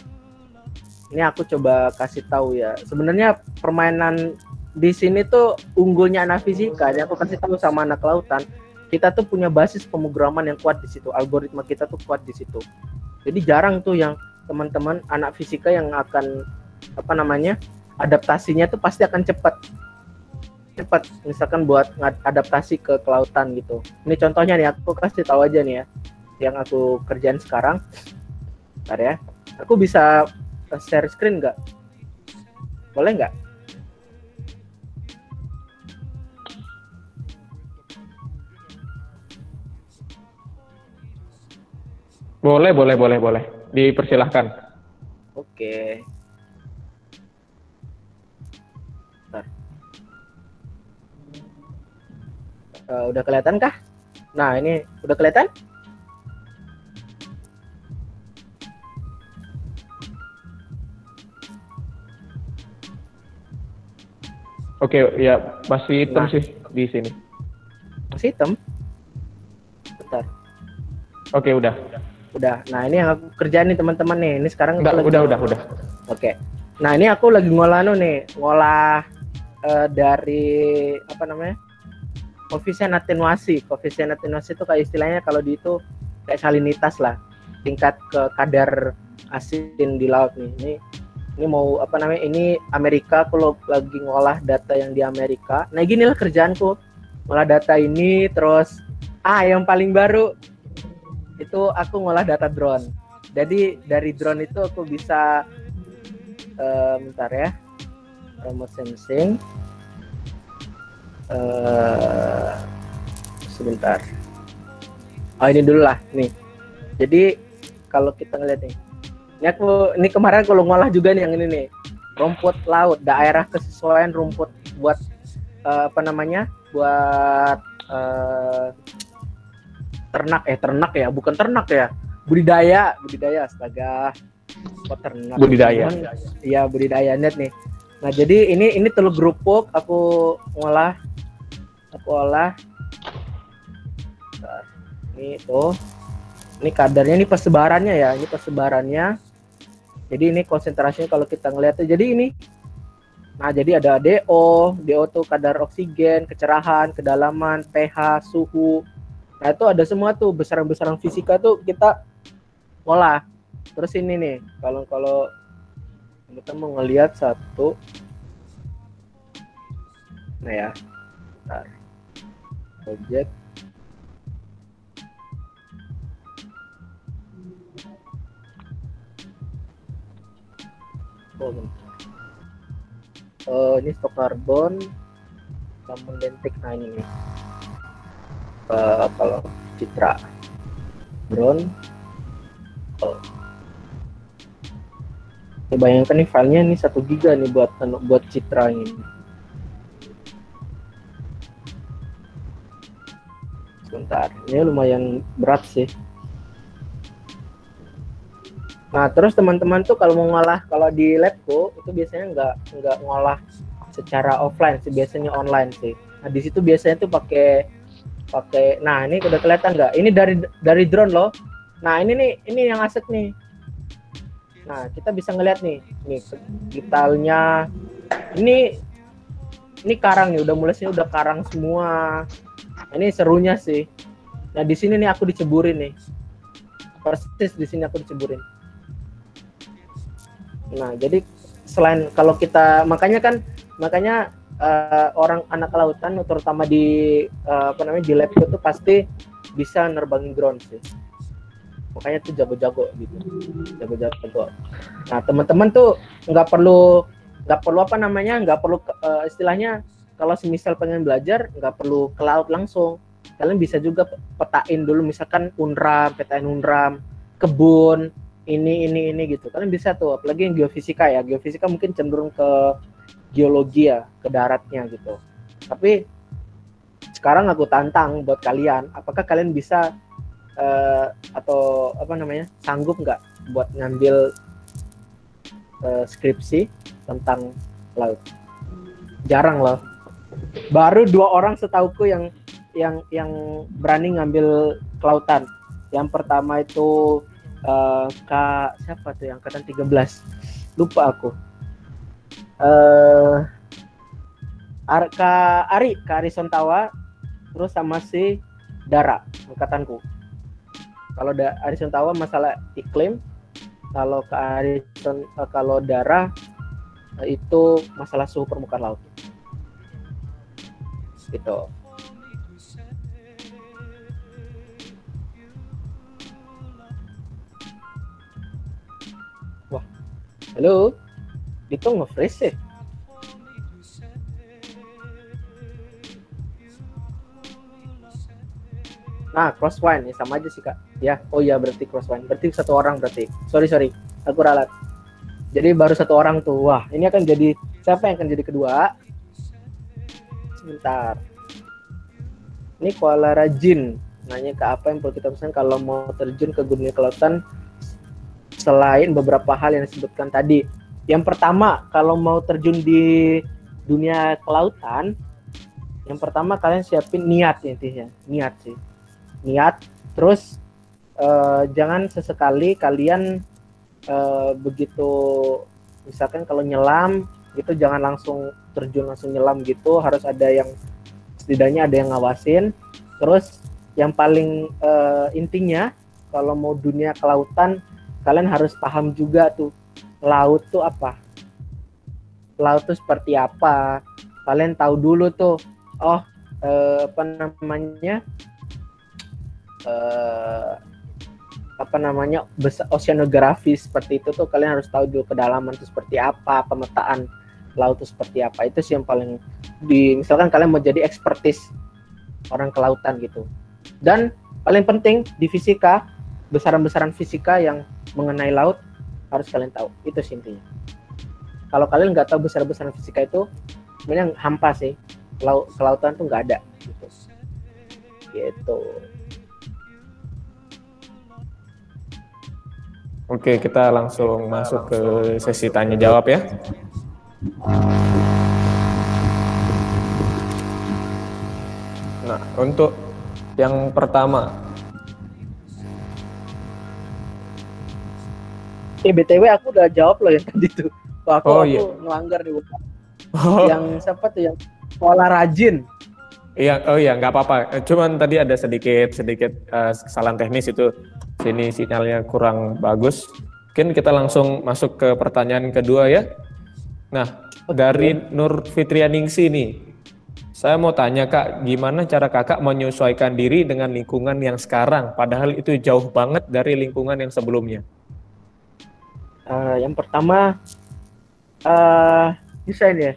Ini aku coba kasih tahu ya. Sebenarnya permainan di sini tuh unggulnya anak fisika. Ini aku kasih tahu sama anak kelautan. Kita tuh punya basis pemrograman yang kuat di situ. Algoritma kita tuh kuat di situ. Jadi jarang tuh yang teman-teman anak fisika yang akan apa namanya adaptasinya tuh pasti akan cepat cepat misalkan buat adaptasi ke kelautan gitu. Ini contohnya nih aku kasih tahu aja nih ya yang aku kerjain sekarang. Bentar ya. Aku bisa share screen nggak? Boleh nggak? Boleh, boleh, boleh, boleh. Dipersilahkan. Oke. Bentar. Eh, udah kelihatan kah? Nah ini udah kelihatan? Oke, ya masih hitam Nah. sih di sini. Masih hitam? Bentar. Oke, udah. Udah. Nah ini yang aku kerjain nih teman-teman nih. Ini sekarang Udah, lagi- udah, udah, udah. Oke. Nah ini aku lagi ngolah anu nih, ngolah eh, dari apa namanya? Koefisien atenuasi. Koefisien atenuasi itu kayak istilahnya kalau di itu kayak salinitas lah, tingkat ke kadar asin di laut nih. Ini ini mau apa namanya? Ini Amerika lo- lagi ngolah data yang di Amerika. Nah gini lah kerjaanku, ngolah data ini terus ah yang paling baru itu aku ngolah data drone. Jadi dari drone itu aku bisa eh, bentar ya remote sensing eh sebentar oh ini dulu lah nih jadi kalau kita ngeliat nih ini aku ini kemarin kalau ngolah juga nih yang ini nih rumput laut daerah kesesuaian rumput buat eh, apa namanya buat eh, ternak eh ternak ya bukan ternak ya budidaya budidaya astaga kok ternak Budidaya. Iya budidaya net nih Nah, jadi ini ini telur kerupuk aku ngolah aku olah. Nah, ini tuh. Ini kadarnya ini persebarannya ya, ini persebarannya. Jadi ini konsentrasinya kalau kita ngelihat tuh jadi ini Nah, jadi ada DO, DO tuh kadar oksigen, kecerahan, kedalaman, pH, suhu. Nah, itu ada semua tuh besaran-besaran fisika tuh kita olah. Terus ini nih, kalau kalau kita mau ngelihat satu Nah ya. Bentar. Objek Oh, uh, ini stok karbon namun dentik nah ini. Nih uh, kalau citra. Drone. Oh. Ini bayangkan nih filenya ini satu giga nih buat buat citra ini. Sebentar. Ini lumayan berat sih Nah, terus teman-teman tuh kalau mau ngolah kalau di labku itu biasanya nggak nggak ngolah secara offline sih, biasanya online sih. Nah, di situ biasanya tuh pakai pakai nah ini udah kelihatan nggak? Ini dari dari drone loh. Nah, ini nih ini yang asik nih. Nah, kita bisa ngeliat nih, nih detailnya. Ini ini karang nih, udah mulai sini udah karang semua. Nah, ini serunya sih. Nah, di sini nih aku diceburin nih. Persis di sini aku diceburin Nah, jadi selain kalau kita makanya kan makanya uh, orang anak kelautan terutama di uh, apa namanya di lab itu pasti bisa nerbangin drone sih. Makanya tuh jago-jago gitu. Jago-jago. Nah, teman-teman tuh nggak perlu nggak perlu apa namanya nggak perlu uh, istilahnya kalau semisal pengen belajar nggak perlu ke laut langsung kalian bisa juga petain dulu misalkan unram petain unram kebun ini ini ini gitu. Kalian bisa tuh apalagi yang geofisika ya. Geofisika mungkin cenderung ke geologi ya ke daratnya gitu. Tapi sekarang aku tantang buat kalian apakah kalian bisa uh, atau apa namanya sanggup nggak buat ngambil uh, skripsi tentang laut? Jarang loh. Baru dua orang setauku yang yang yang berani ngambil kelautan. Yang pertama itu uh, Kak siapa tuh yang angkatan 13 lupa aku. Uh, Ar Kak Ari Kak Ari Sontawa terus sama si Dara angkatanku. Kalau da Ari Sontawa masalah iklim kalau Kak Ari uh, kalau Dara uh, itu masalah suhu permukaan laut. Gitu Halo? Itu nge-freeze ya? Nah, crosswind ya sama aja sih kak. Ya, oh iya berarti crosswind. Berarti satu orang berarti. Sorry sorry, aku ralat. Jadi baru satu orang tuh. Wah, ini akan jadi siapa yang akan jadi kedua? Sebentar. Ini koala rajin. Nanya ke apa yang perlu kita pesan kalau mau terjun ke dunia kelautan selain beberapa hal yang disebutkan tadi. Yang pertama, kalau mau terjun di dunia kelautan, yang pertama kalian siapin niat intinya, niat sih. Niat, terus uh, jangan sesekali kalian uh, begitu misalkan kalau nyelam itu jangan langsung terjun langsung nyelam gitu, harus ada yang setidaknya ada yang ngawasin. Terus yang paling uh, intinya kalau mau dunia kelautan kalian harus paham juga tuh laut tuh apa? Laut tuh seperti apa? Kalian tahu dulu tuh oh eh, apa namanya? Eh, apa namanya? Oceanografi seperti itu tuh kalian harus tahu dulu kedalaman itu seperti apa pemetaan laut itu seperti apa. Itu sih yang paling di misalkan kalian mau jadi ekspertis orang kelautan gitu. Dan paling penting di fisika besaran-besaran fisika yang mengenai laut harus kalian tahu itu sih intinya kalau kalian nggak tahu besar-besaran fisika itu sebenarnya hampa sih laut kelautan tuh nggak ada gitu gitu Oke, kita langsung masuk ke sesi tanya jawab ya. Nah, untuk yang pertama. Eh, BTW aku udah jawab loh yang *laughs* tadi tuh. Wah, aku, Oh, aku iya. ngelanggar bukan. Oh, Yang siapa tuh yang pola rajin. iya, oh iya, nggak apa-apa. Cuman tadi ada sedikit sedikit eh, kesalahan teknis itu. Sini sinyalnya kurang bagus. Mungkin kita langsung masuk ke pertanyaan kedua ya. Nah, dari Nur Fitrianingsi nih. Saya mau tanya Kak, gimana cara Kakak menyesuaikan diri dengan lingkungan yang sekarang padahal itu jauh banget dari lingkungan yang sebelumnya? Eh, yang pertama eh desain ya.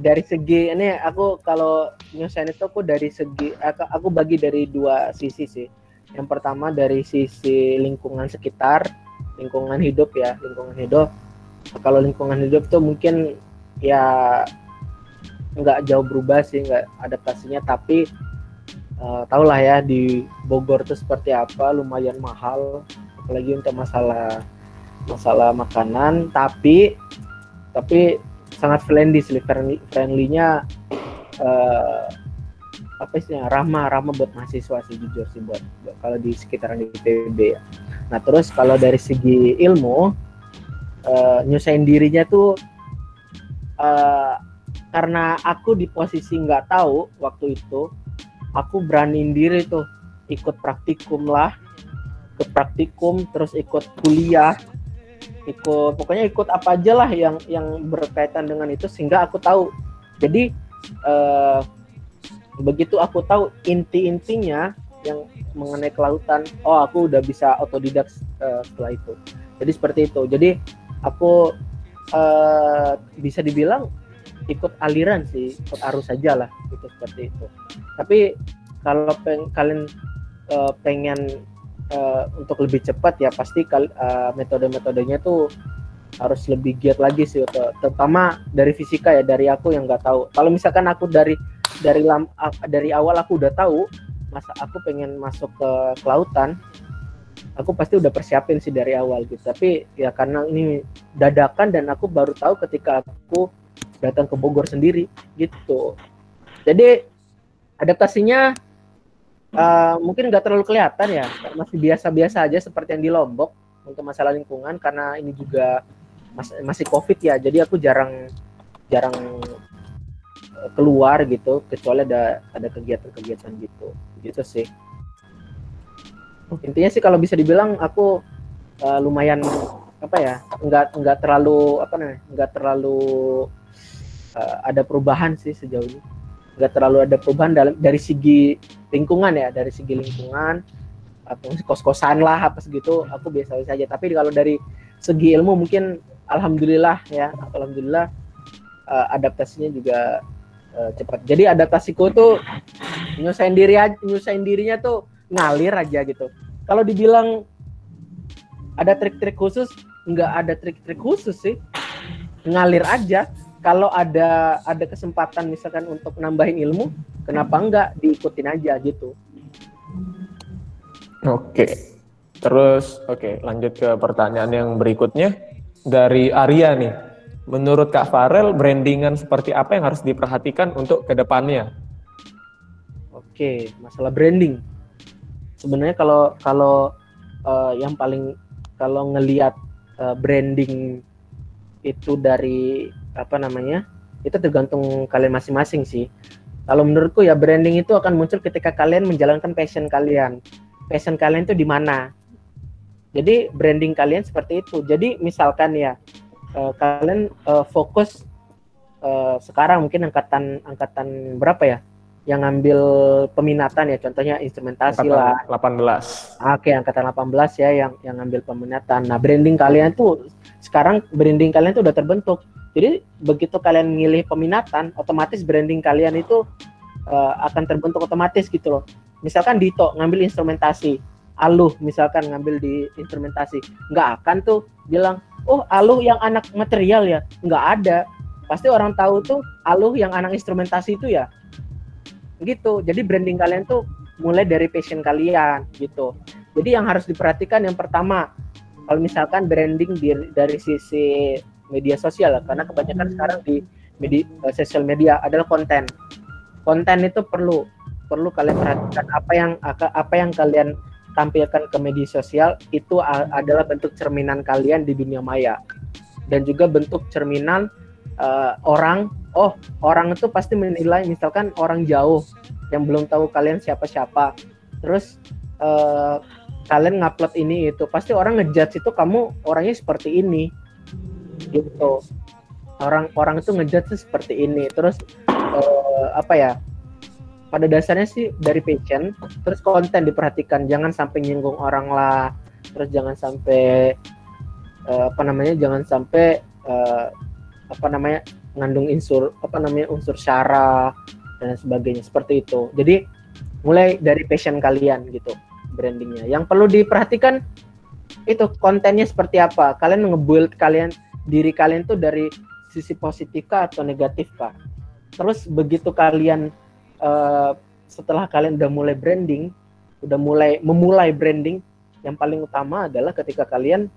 Dari segi ini aku kalau nyusahin itu aku dari segi aku, aku bagi dari dua sisi sih. Yang pertama dari sisi lingkungan sekitar, lingkungan hidup ya, lingkungan hidup. Kalau lingkungan hidup tuh mungkin ya nggak jauh berubah sih, nggak adaptasinya. Tapi eh, tau lah ya di Bogor tuh seperti apa, lumayan mahal, apalagi untuk masalah masalah makanan tapi tapi sangat friendly sih friendly friendly-nya eh, apa sih ramah ramah buat mahasiswa sih jujur sih buat, buat kalau di sekitaran ITB ya. Nah terus kalau dari segi ilmu eh, nyusahin dirinya tuh eh, karena aku di posisi nggak tahu waktu itu aku beraniin diri tuh ikut praktikum lah ikut praktikum terus ikut kuliah ikut pokoknya ikut apa aja lah yang yang berkaitan dengan itu sehingga aku tahu. Jadi eh, begitu aku tahu inti-intinya yang mengenai kelautan oh aku udah bisa otodidak eh, setelah itu. Jadi seperti itu. Jadi aku eh, bisa dibilang ikut aliran sih ikut arus saja lah itu seperti itu. Tapi kalau peng- kalian eh, pengen eh, untuk lebih cepat ya pasti eh, metode-metodenya tuh harus lebih giat lagi sih ter- terutama dari fisika ya dari aku yang nggak tahu. Kalau misalkan aku dari dari lam, dari awal aku udah tahu masa aku pengen masuk ke kelautan aku pasti udah persiapin sih dari awal gitu. Tapi ya karena ini dadakan dan aku baru tahu ketika aku datang ke Bogor sendiri gitu. Jadi adaptasinya eh, mungkin nggak terlalu kelihatan ya. Masih biasa-biasa aja seperti yang di Lombok untuk masalah lingkungan karena ini juga mas- masih covid ya. Jadi aku jarang jarang eh, keluar gitu kecuali ada ada kegiatan-kegiatan gitu. Gitu sih. Intinya sih kalau bisa dibilang aku eh, lumayan apa ya nggak nggak terlalu apa namanya nggak terlalu eh, ada perubahan sih sejauh ini nggak terlalu ada perubahan dalam dari segi lingkungan ya dari segi lingkungan atau kos-kosan lah apa segitu aku biasa-biasa aja. Tapi kalau dari segi ilmu mungkin alhamdulillah ya alhamdulillah eh, adaptasinya juga eh, cepat. Jadi adaptasiku tuh nyusahin diri aja nyusahin dirinya tuh ngalir aja gitu. Kalau dibilang ada trik-trik khusus nggak ada trik-trik khusus sih. Ngalir aja kalau ada ada kesempatan misalkan untuk nambahin ilmu kenapa enggak diikutin aja gitu Oke. Terus oke, lanjut ke pertanyaan yang berikutnya dari Arya nih. Menurut Kak Farel, brandingan seperti apa yang harus diperhatikan untuk ke depannya? Oke, masalah branding. Sebenarnya kalau kalau eh, yang paling kalau ngelihat eh, branding itu dari apa namanya? Itu tergantung kalian masing-masing sih. Kalau menurutku ya branding itu akan muncul ketika kalian menjalankan passion kalian. Passion kalian itu di mana? Jadi branding kalian seperti itu. Jadi misalkan ya eh, kalian eh, fokus eh, sekarang mungkin angkatan angkatan berapa ya? yang ngambil peminatan ya contohnya instrumentasi lah Angkatan 18. oke angkatan 18 ya yang yang ngambil peminatan nah branding kalian tuh sekarang branding kalian tuh udah terbentuk jadi begitu kalian milih peminatan otomatis branding kalian itu eh, akan terbentuk otomatis gitu loh. Misalkan Dito ngambil instrumentasi Aluh misalkan ngambil di instrumentasi nggak akan tuh bilang oh Aluh yang anak material ya? Nggak ada. Pasti orang tahu tuh Aluh yang anak instrumentasi itu ya. Gitu. Jadi branding kalian tuh mulai dari passion kalian gitu. Jadi yang harus diperhatikan yang pertama kalau misalkan branding di- dari sisi media sosial karena kebanyakan sekarang di media uh, sosial media adalah konten. Konten itu perlu perlu kalian perhatikan apa yang apa yang kalian tampilkan ke media sosial itu adalah bentuk cerminan kalian di dunia maya. Dan juga bentuk cerminan uh, orang oh orang itu pasti menilai misalkan orang jauh yang belum tahu kalian siapa-siapa. Terus uh, kalian ngupload ini itu pasti orang ngejudge itu kamu orangnya seperti ini gitu. Orang orang itu ngejudge seperti ini. Terus uh, apa ya pada dasarnya sih dari passion terus konten diperhatikan. Jangan sampai nyinggung orang lah. Terus jangan sampai uh, apa namanya jangan sampai uh, apa namanya mengandung unsur apa namanya unsur syara dan sebagainya. Seperti itu. Jadi mulai dari passion kalian gitu brandingnya. Yang perlu diperhatikan itu kontennya seperti apa. Kalian ngebuild kalian diri kalian tuh dari sisi positif kah atau negatif kah terus begitu kalian uh, setelah kalian udah mulai branding, udah mulai memulai branding, yang paling utama adalah ketika kalian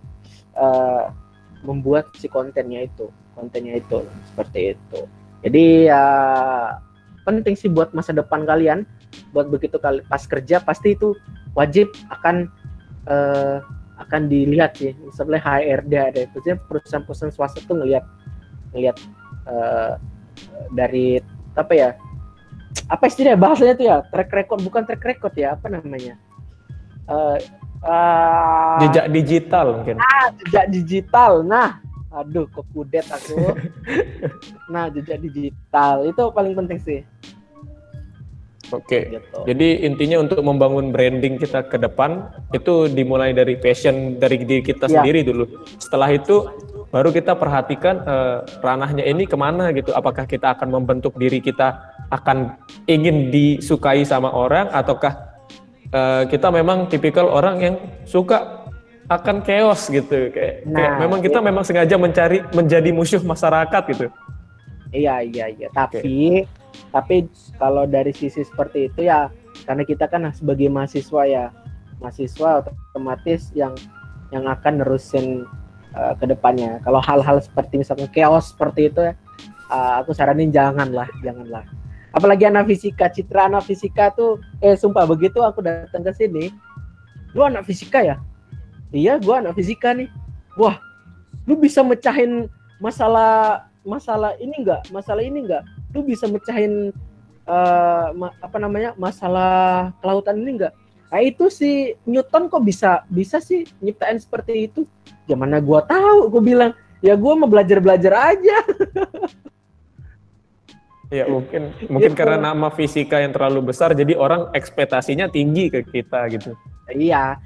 uh, membuat si kontennya itu, kontennya itu seperti itu. Jadi ya uh, penting sih buat masa depan kalian, buat begitu kali pas kerja pasti itu wajib akan uh, akan dilihat sih, misalnya HRD ada, maksudnya perusahaan-perusahaan swasta tuh ngelihat ngelihat uh, dari apa ya apa istilahnya bahasanya tuh ya track record bukan track record ya apa namanya uh, uh, jejak digital mungkin. Ah jejak digital. Nah aduh kekudet aku. *laughs* Nah jejak digital. Itu paling penting sih Oke, gitu. jadi intinya untuk membangun branding kita ke depan itu dimulai dari passion dari diri kita ya. sendiri dulu. Setelah itu baru kita perhatikan uh, ranahnya ini ke mana gitu. Apakah kita akan membentuk diri kita akan ingin disukai sama orang ataukah uh, kita memang tipikal orang yang suka akan chaos gitu kayak, nah, kayak memang kita iya. memang sengaja mencari menjadi musuh masyarakat gitu. Iya iya iya tapi okay. Tapi kalau dari sisi seperti itu ya karena kita kan sebagai mahasiswa ya mahasiswa otomatis yang yang akan nerusin uh, ke depannya. Kalau hal-hal seperti misalnya chaos seperti itu ya uh, aku saranin janganlah, janganlah. Apalagi anak fisika citra anak fisika tuh eh sumpah begitu aku datang ke sini lu anak fisika ya? Iya gua anak fisika nih. Wah lu bisa mecahin masalah masalah ini enggak masalah ini enggak lu bisa mecahin uh, ma apa namanya masalah kelautan ini enggak nah itu si Newton kok bisa bisa sih nyiptain seperti itu gimana gua tahu gua bilang ya gua mau belajar belajar aja *laughs* Ya mungkin mungkin gitu. karena nama fisika yang terlalu besar jadi orang ekspektasinya tinggi ke kita gitu. Iya,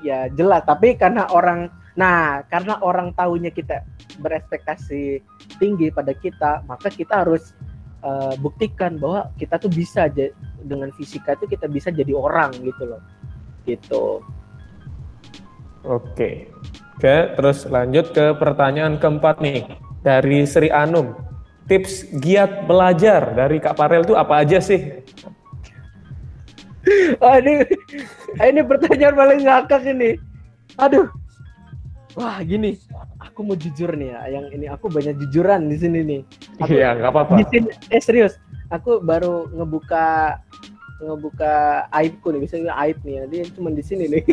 ya jelas. Tapi karena orang, nah karena orang tahunya kita berekspektasi tinggi pada kita, maka kita harus uh, buktikan bahwa kita tuh bisa dengan fisika itu kita bisa jadi orang gitu loh, gitu. Oke, oke. Terus lanjut ke pertanyaan keempat nih dari Sri Anum tips giat belajar dari Kak Farel itu apa aja sih? Oh, *laughs* ini ini pertanyaan paling ngakak ini. Aduh. Wah, gini. Aku mau jujur nih ya, yang ini aku banyak jujuran di sini nih. Iya, nggak apa-apa. Di sini eh serius. Aku baru ngebuka ngebuka aibku nih, misalnya aib nih ya. Dia cuma di sini nih.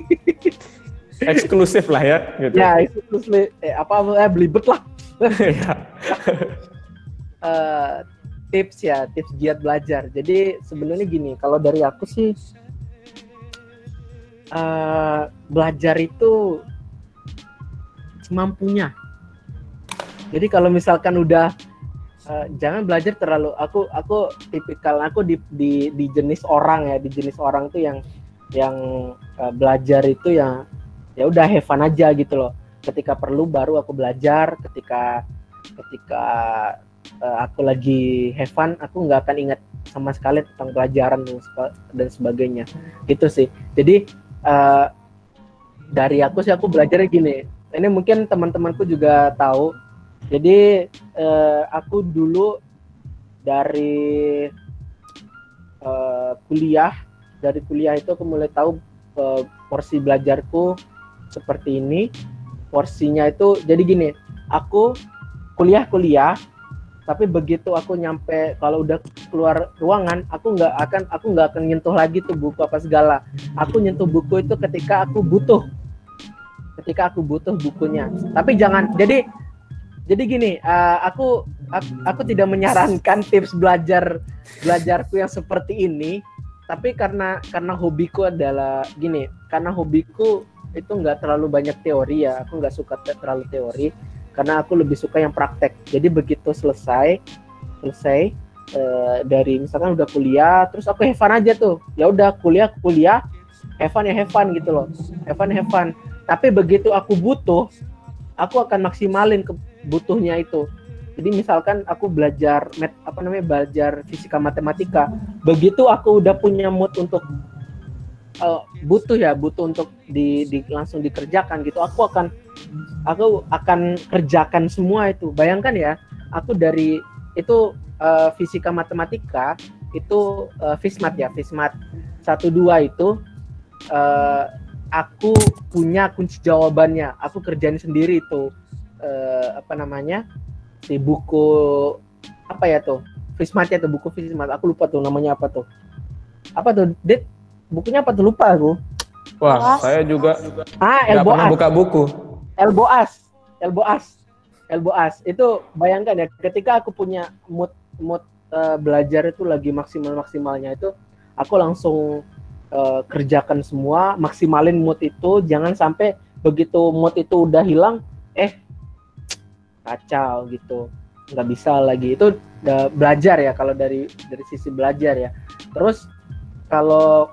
*laughs* eksklusif lah ya gitu. Ya, eksklusif. Eh, apa eh belibet lah. Uh, *laughs* tips ya tips giat belajar jadi sebenarnya gini kalau dari aku sih uh, belajar itu semampunya. Jadi kalau misalkan udah uh, jangan belajar terlalu aku aku tipikal aku di, di di jenis orang ya di jenis orang tuh yang yang uh, belajar itu yang ya udah have aja gitu loh. Ketika perlu baru aku belajar ketika ketika uh, aku lagi have aku nggak akan ingat sama sekali tentang pelajaran dan sebagainya. Gitu sih. Jadi uh, dari aku sih aku belajar gini ini mungkin teman-temanku juga tahu. Jadi uh, aku dulu dari uh, kuliah dari kuliah itu aku mulai tahu uh, porsi belajarku seperti ini. Porsinya itu jadi gini aku kuliah-kuliah tapi begitu aku nyampe kalau udah keluar ruangan aku nggak akan aku nggak akan nyentuh lagi tuh buku apa segala. Aku nyentuh buku itu ketika aku butuh ketika aku butuh bukunya. Tapi jangan jadi jadi gini uh, aku, aku tidak menyarankan tips belajar belajarku yang seperti ini. Tapi karena karena hobiku adalah gini karena hobiku itu nggak terlalu banyak teori ya. Aku nggak suka terlalu teori karena aku lebih suka yang praktek. Jadi begitu selesai selesai e, dari misalkan udah kuliah terus aku fun aja tuh. Ya udah kuliah kuliah fun ya fun gitu loh. Have fun tapi begitu aku butuh aku akan maksimalin kebutuhnya itu. Jadi misalkan aku belajar met, apa namanya belajar fisika matematika begitu aku udah punya mood untuk uh, butuh ya butuh untuk di, di langsung dikerjakan gitu aku akan aku akan kerjakan semua itu. Bayangkan ya aku dari itu uh, fisika matematika itu uh, fismat ya fismat satu dua itu uh, aku punya kunci jawabannya aku kerjain sendiri itu uh, apa namanya si buku apa ya tuh fismatnya tuh buku fismat aku lupa tuh namanya apa tuh apa tuh dit bukunya apa tuh lupa aku. Wah, Boas. saya juga ah, Elboas. buka buku. Elboas. Elboas. Elboas. Itu bayangkan ya ketika aku punya mood mood uh, belajar itu lagi maksimal-maksimalnya itu aku langsung uh, kerjakan semua, maksimalin mood itu, jangan sampai begitu mood itu udah hilang eh kacau gitu. Nggak bisa lagi. Itu belajar ya kalau dari dari sisi belajar ya. Terus kalau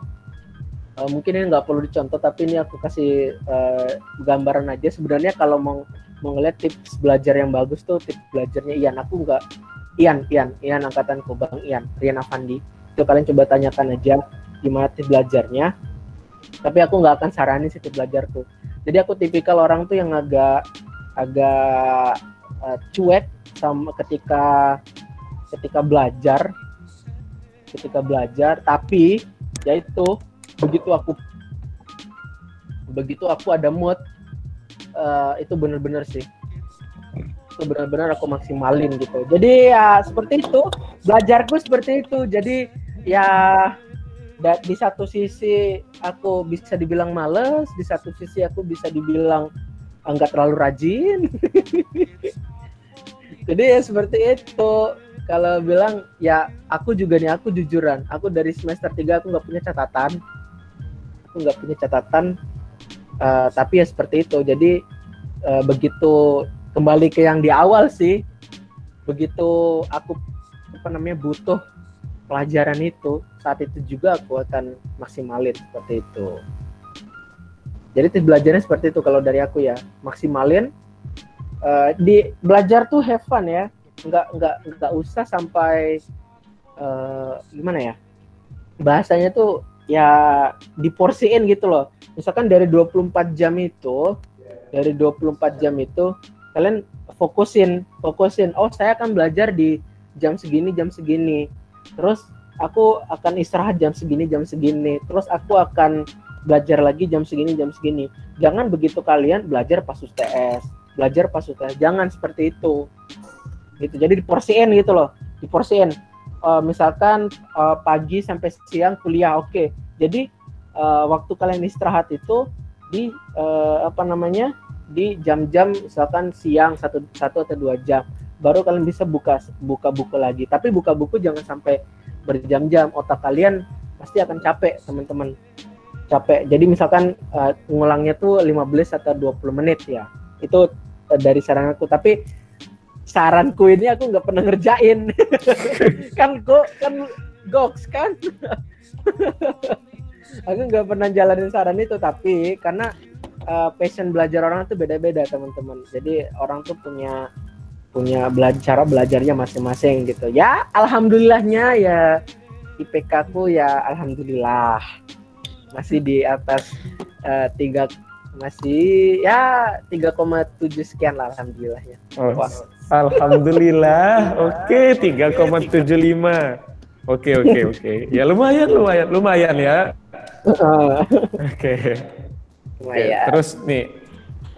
uh, mungkin ini nggak perlu dicontoh tapi ini aku kasih uh, gambaran aja. Sebenarnya kalau mau mau ngeliat tips belajar yang bagus tuh tips belajarnya Ian. Aku nggak Ian Ian Ian angkatanku Bang Ian Rian Avandi. Itu kalian coba tanyakan aja gimana tips belajarnya tapi aku nggak akan saranin sih tips belajarku. Jadi aku tipikal orang tuh yang agak agak uh, cuek sama ketika ketika belajar ketika belajar tapi yaitu begitu aku begitu aku ada mood uh, itu bener-bener sih. Itu benar-benar aku maksimalin gitu. Jadi ya seperti itu. Belajarku seperti itu. Jadi ya di satu sisi aku bisa dibilang males di satu sisi aku bisa dibilang enggak terlalu rajin. *laughs* Jadi ya seperti itu. Kalau bilang ya aku juga nih aku jujuran. Aku dari semester 3 aku nggak punya catatan. Aku nggak punya catatan uh, tapi ya seperti itu. Jadi uh, begitu kembali ke yang di awal sih begitu aku apa namanya butuh pelajaran itu saat itu juga aku akan maksimalin seperti itu jadi belajarnya seperti itu kalau dari aku ya maksimalin uh, di belajar tuh have fun ya nggak nggak nggak usah sampai uh, gimana ya bahasanya tuh ya diporsiin gitu loh. Misalkan dari 24 jam itu, dari 24 jam itu kalian fokusin, fokusin. Oh, saya akan belajar di jam segini, jam segini. Terus aku akan istirahat jam segini, jam segini. Terus aku akan belajar lagi jam segini, jam segini. Jangan begitu kalian belajar pas UTS, belajar pas UTS. Jangan seperti itu. Gitu. Jadi diporsiin gitu loh. Diporsiin uh, misalkan uh, pagi sampai siang kuliah oke okay. jadi uh, waktu kalian istirahat itu di uh, apa namanya di jam-jam misalkan siang satu satu atau dua jam baru kalian bisa buka buka buku lagi. Tapi buka buku jangan sampai berjam-jam. Otak kalian pasti akan capek teman-teman. Capek. Jadi misalkan uh, ngulangnya tuh 15 atau 20 menit ya. Itu uh, dari saran aku tapi saranku ini aku nggak pernah ngerjain. *laughs* Kan kok kan goks kan? *laughs* Aku nggak pernah jalanin saran itu. Tapi karena uh, passion belajar orang itu beda-beda teman-teman. Jadi orang tuh punya punya belajar cara belajarnya masing-masing gitu ya alhamdulillahnya ya IPK ku ya alhamdulillah masih di atas uh, tiga masih ya 3,7 sekian lah alhamdulillah ya. Oh, alhamdulillah. *laughs* Oke, okay, 3,75. Oke, oke, oke. Ya lumayan, lumayan, lumayan ya. *laughs* Oke. Okay. Lumayan. terus nih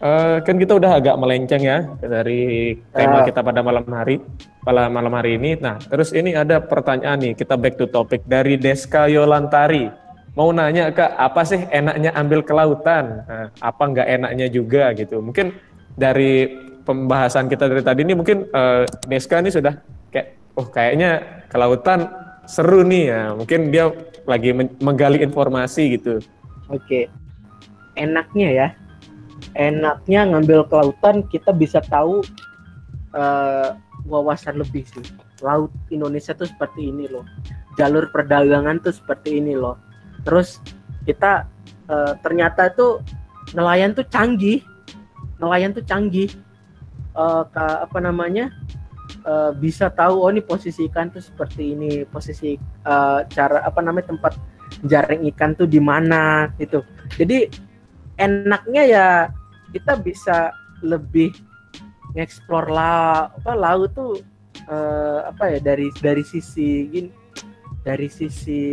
uh, kan kita udah agak melenceng ya dari tema uh. kita pada malam hari, pada malam hari ini. Nah, terus ini ada pertanyaan nih, kita back to topic dari Deska Yolantari. Mau nanya kak, apa sih enaknya ambil ke lautan? Nah, apa nggak enaknya juga gitu? Mungkin dari pembahasan kita dari tadi ini mungkin uh, Deska ini sudah kayak, oh kayaknya ke lautan seru nih ya. Mungkin dia lagi menggali informasi gitu. Oke, enaknya ya enaknya ngambil ke lautan kita bisa tahu uh, wawasan lebih sih. Laut Indonesia tuh seperti ini loh. Jalur perdagangan tuh seperti ini loh. Terus kita uh, ternyata tuh nelayan tuh canggih. Nelayan tuh canggih. Uh, apa namanya uh, bisa tahu oh ini posisi ikan tuh seperti ini. Posisi uh, cara apa namanya tempat jaring ikan tuh di mana gitu. Jadi enaknya ya kita bisa lebih ngeksplor la apa laut tuh uh, apa ya dari dari sisi gini dari sisi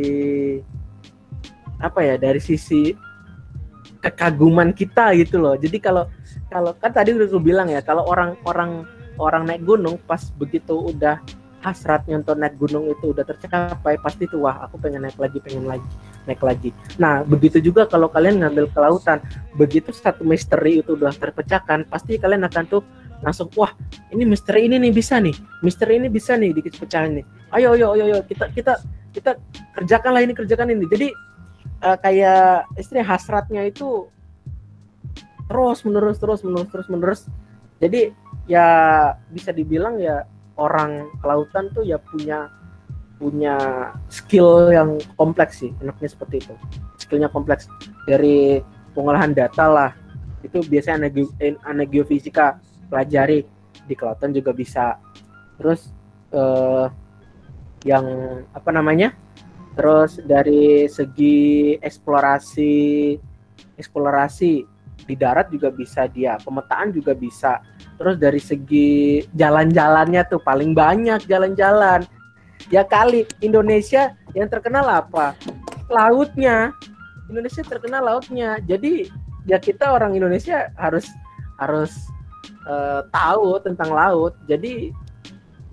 apa ya dari sisi kekaguman kita gitu loh. Jadi kalau kalau kan tadi udah gue bilang ya kalau orang orang orang naik gunung pas begitu udah hasratnya untuk naik gunung itu udah tercapai pasti tuh wah aku pengen naik lagi pengen lagi naik lagi. Nah begitu juga kalau kalian ngambil ke lautan begitu satu misteri itu udah terpecahkan pasti kalian akan tuh langsung wah ini misteri ini nih bisa nih misteri ini bisa nih dikit pecahan nih. Ayo ayo ayo ayo kita kita kita kerjakanlah ini kerjakan ini. Jadi uh, kayak istri hasratnya itu terus menerus terus menerus terus menerus. Jadi ya bisa dibilang ya orang kelautan tuh ya punya punya skill yang kompleks sih enaknya seperti itu. Skillnya kompleks. Dari pengolahan data lah. Itu biasanya anak geofisika pelajari. Di kelautan juga bisa. Terus eh, yang apa namanya? Terus dari segi eksplorasi eksplorasi di darat juga bisa dia. Pemetaan juga bisa. Terus dari segi jalan-jalannya tuh paling banyak jalan-jalan. Ya kali Indonesia yang terkenal apa? Lautnya. Indonesia terkenal lautnya. Jadi ya kita orang Indonesia harus harus uh, tahu tentang laut. Jadi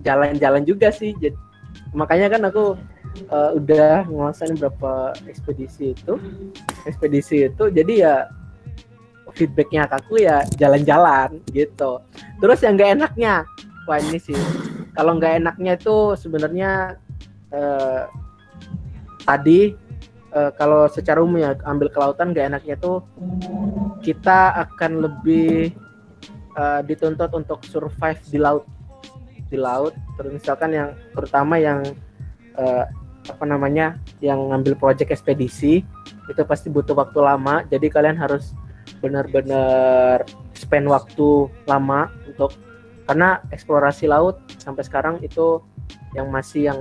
jalan-jalan juga sih. Jadi, makanya kan aku uh, udah nguasain berapa ekspedisi itu. Ekspedisi itu jadi ya feedbacknya aku ya jalan-jalan gitu terus yang nggak enaknya wah ini sih kalau nggak enaknya itu sebenarnya eh, tadi eh, kalau secara umum ya ambil ke lautan nggak enaknya tuh kita akan lebih eh, dituntut untuk survive di laut. Di laut terus misalkan yang terutama yang eh, apa namanya yang ngambil proyek ekspedisi itu pasti butuh waktu lama. Jadi kalian harus benar-benar spend waktu lama untuk karena eksplorasi laut sampai sekarang itu yang masih yang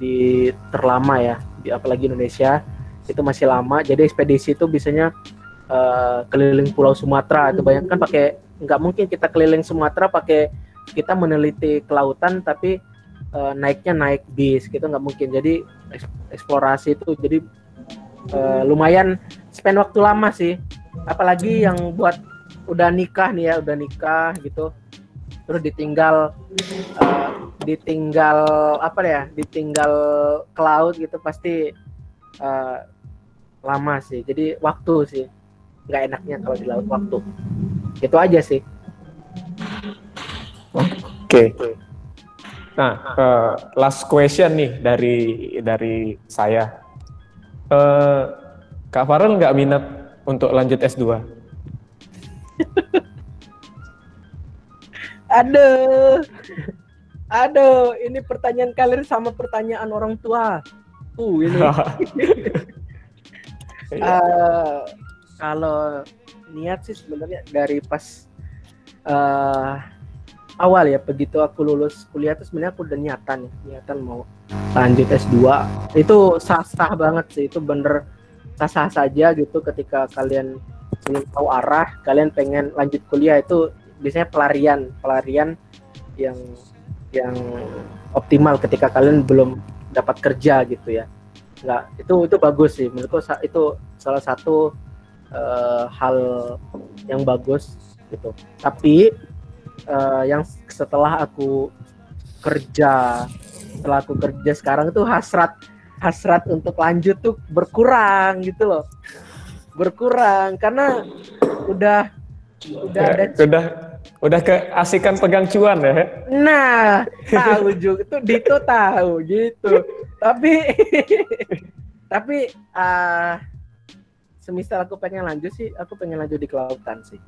di terlama ya di apalagi Indonesia itu masih lama. Jadi ekspedisi itu biasanya uh, keliling Pulau Sumatera. Itu bayangkan pakai nggak mungkin kita keliling Sumatera pakai kita meneliti kelautan tapi uh, naiknya naik bis gitu nggak mungkin. Jadi eksplorasi itu jadi uh, lumayan spend waktu lama sih. Apalagi yang buat udah nikah nih ya udah nikah gitu terus ditinggal uh, ditinggal apa ya ditinggal ke laut gitu pasti uh, lama sih. Jadi waktu sih. Nggak enaknya kalau di laut waktu. Itu aja sih. Oke. Okay. nah uh, last question nih dari dari saya. Uh, kak Farel nggak minat untuk lanjut S2? *laughs* Aduh. Aduh, ini pertanyaan kalian sama pertanyaan orang tua. Uh, ini. uh, *laughs* kalau niat sih sebenarnya dari pas uh, awal ya begitu aku lulus kuliah tuh sebenarnya aku udah niatan niatan mau lanjut S2 itu sah-sah banget sih itu bener sah-sah saja gitu ketika kalian belum tahu arah kalian pengen lanjut kuliah itu biasanya pelarian pelarian yang yang optimal ketika kalian belum dapat kerja gitu ya nggak itu itu bagus sih menurutku itu salah satu uh, hal yang bagus gitu. Tapi uh, yang setelah aku kerja, setelah aku kerja sekarang itu hasrat hasrat untuk lanjut tuh berkurang gitu loh. Berkurang karena udah udah ya, ada udah udah keasikan pegang cuan ya. Nah, tahu juga tuh Dito tahu gitu. Tapi *laughs* tapi uh, semisal aku pengen lanjut sih, aku pengen lanjut di kelautan sih.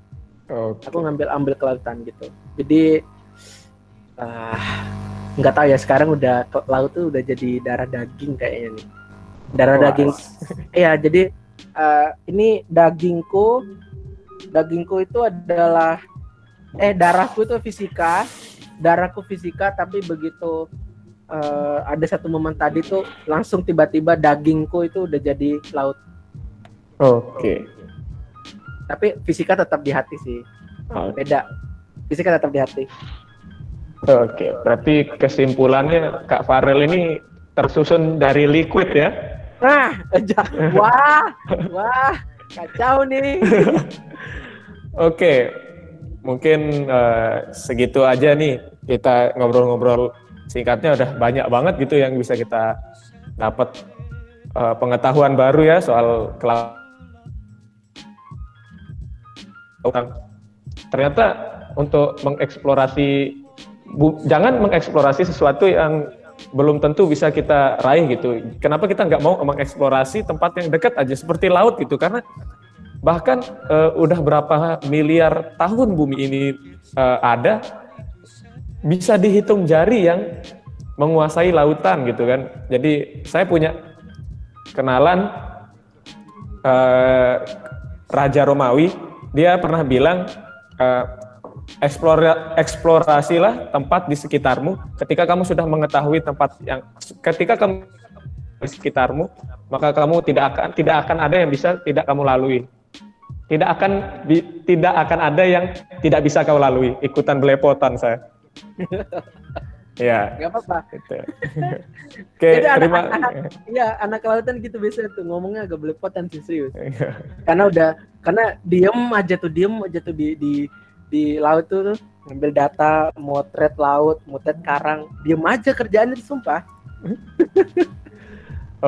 Okay. Aku ngambil ambil kelautan gitu. Jadi uh, nggak tahu ya sekarang udah laut tuh udah jadi darah daging kayaknya nih. Darah wow. daging. Iya, jadi uh, ini dagingku dagingku itu adalah eh darahku itu fisika, darahku fisika tapi begitu uh, ada satu momen tadi tuh langsung tiba-tiba dagingku itu udah jadi laut Oke. Okay. Tapi fisika tetap di hati sih. Oh. Beda. Fisika tetap di hati. Oke, okay. berarti kesimpulannya Kak Farel ini tersusun dari liquid ya? Nah, *laughs* wah, wah, kacau nih. *laughs* Oke, okay. Mungkin uh, segitu aja nih kita ngobrol-ngobrol singkatnya udah banyak banget gitu yang bisa kita dapat uh, pengetahuan baru ya soal cloud ternyata untuk mengeksplorasi bu, jangan mengeksplorasi sesuatu yang belum tentu bisa kita raih gitu. Kenapa kita nggak mau mengeksplorasi tempat yang dekat aja seperti laut gitu? Karena bahkan uh, udah berapa miliar tahun bumi ini uh, ada, bisa dihitung jari yang menguasai lautan gitu kan. Jadi saya punya kenalan uh, Raja Romawi dia pernah bilang uh, eksplora, eksplorasilah tempat di sekitarmu ketika kamu sudah mengetahui tempat yang ketika kamu di sekitarmu maka kamu tidak akan tidak akan ada yang bisa tidak kamu lalui tidak akan bi, tidak akan ada yang tidak bisa kau lalui ikutan belepotan saya *laughs* Ya. Gak apa-apa. Gitu. *laughs* Oke, terima. Anak, anak, ya, anak kelautan gitu biasa tuh ngomongnya agak belepotan sih serius. Iya. karena udah karena diem aja tuh diem aja tuh di di di laut tuh, tuh ngambil data, motret laut, motret karang, diem aja kerjaannya sumpah. *laughs*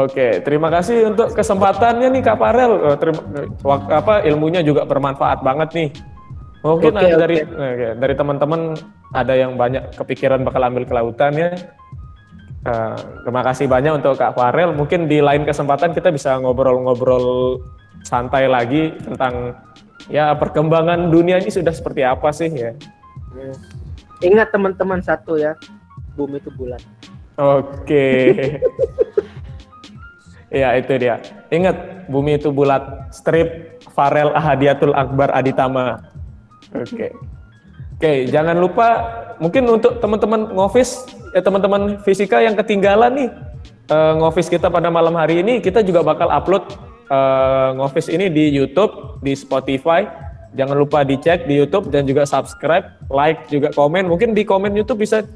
Oke, terima kasih untuk kesempatannya nih Kak Farel. Oh, terima, apa ilmunya juga bermanfaat banget nih. Mungkin okay, ada okay. dari dari teman-teman ada yang banyak kepikiran bakal ambil kelautan ya. Uh, terima kasih banyak untuk Kak Farel. Mungkin di lain kesempatan kita bisa ngobrol-ngobrol santai lagi tentang ya perkembangan dunia ini sudah seperti apa sih ya. Hmm. Ingat teman-teman satu ya, bumi itu bulat. Oke. *laughs* Iya itu dia. Ingat bumi itu bulat. Strip Farel Ahadiatul Akbar Aditama. Oke. Okay. Oke, okay, jangan lupa mungkin untuk teman-teman ngofis ya teman-teman fisika yang ketinggalan nih uh, ngofis kita pada malam hari ini kita juga bakal upload uh, ngofis ini di YouTube, di Spotify. Jangan lupa dicek di YouTube dan juga subscribe, like juga komen. Mungkin di komen YouTube bisa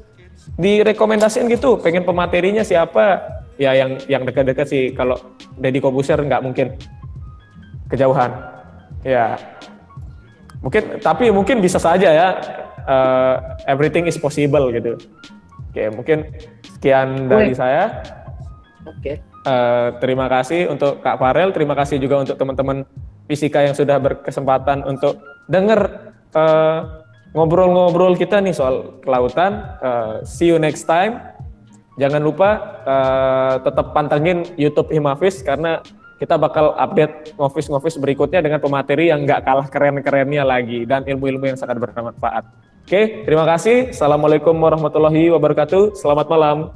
direkomendasiin gitu, pengen pematerinya siapa? Ya yang yang dekat-dekat sih. Kalau Deddy Kobuser nggak mungkin kejauhan. Ya, Mungkin tapi mungkin bisa saja ya uh, everything is possible gitu. Oke, mungkin sekian dari saya. Oke. Uh, terima kasih untuk Kak Farel, terima kasih juga untuk teman-teman fisika yang sudah berkesempatan untuk dengar uh, ngobrol-ngobrol kita nih soal kelautan. Uh, see you next time jangan lupa uh, tetap pantengin YouTube Himafis karena kita bakal update ngofis-ngofis berikutnya dengan pemateri yang nggak kalah keren-kerennya lagi dan ilmu-ilmu yang sangat bermanfaat. Oke, terima kasih. Assalamualaikum warahmatullahi wabarakatuh. Selamat malam.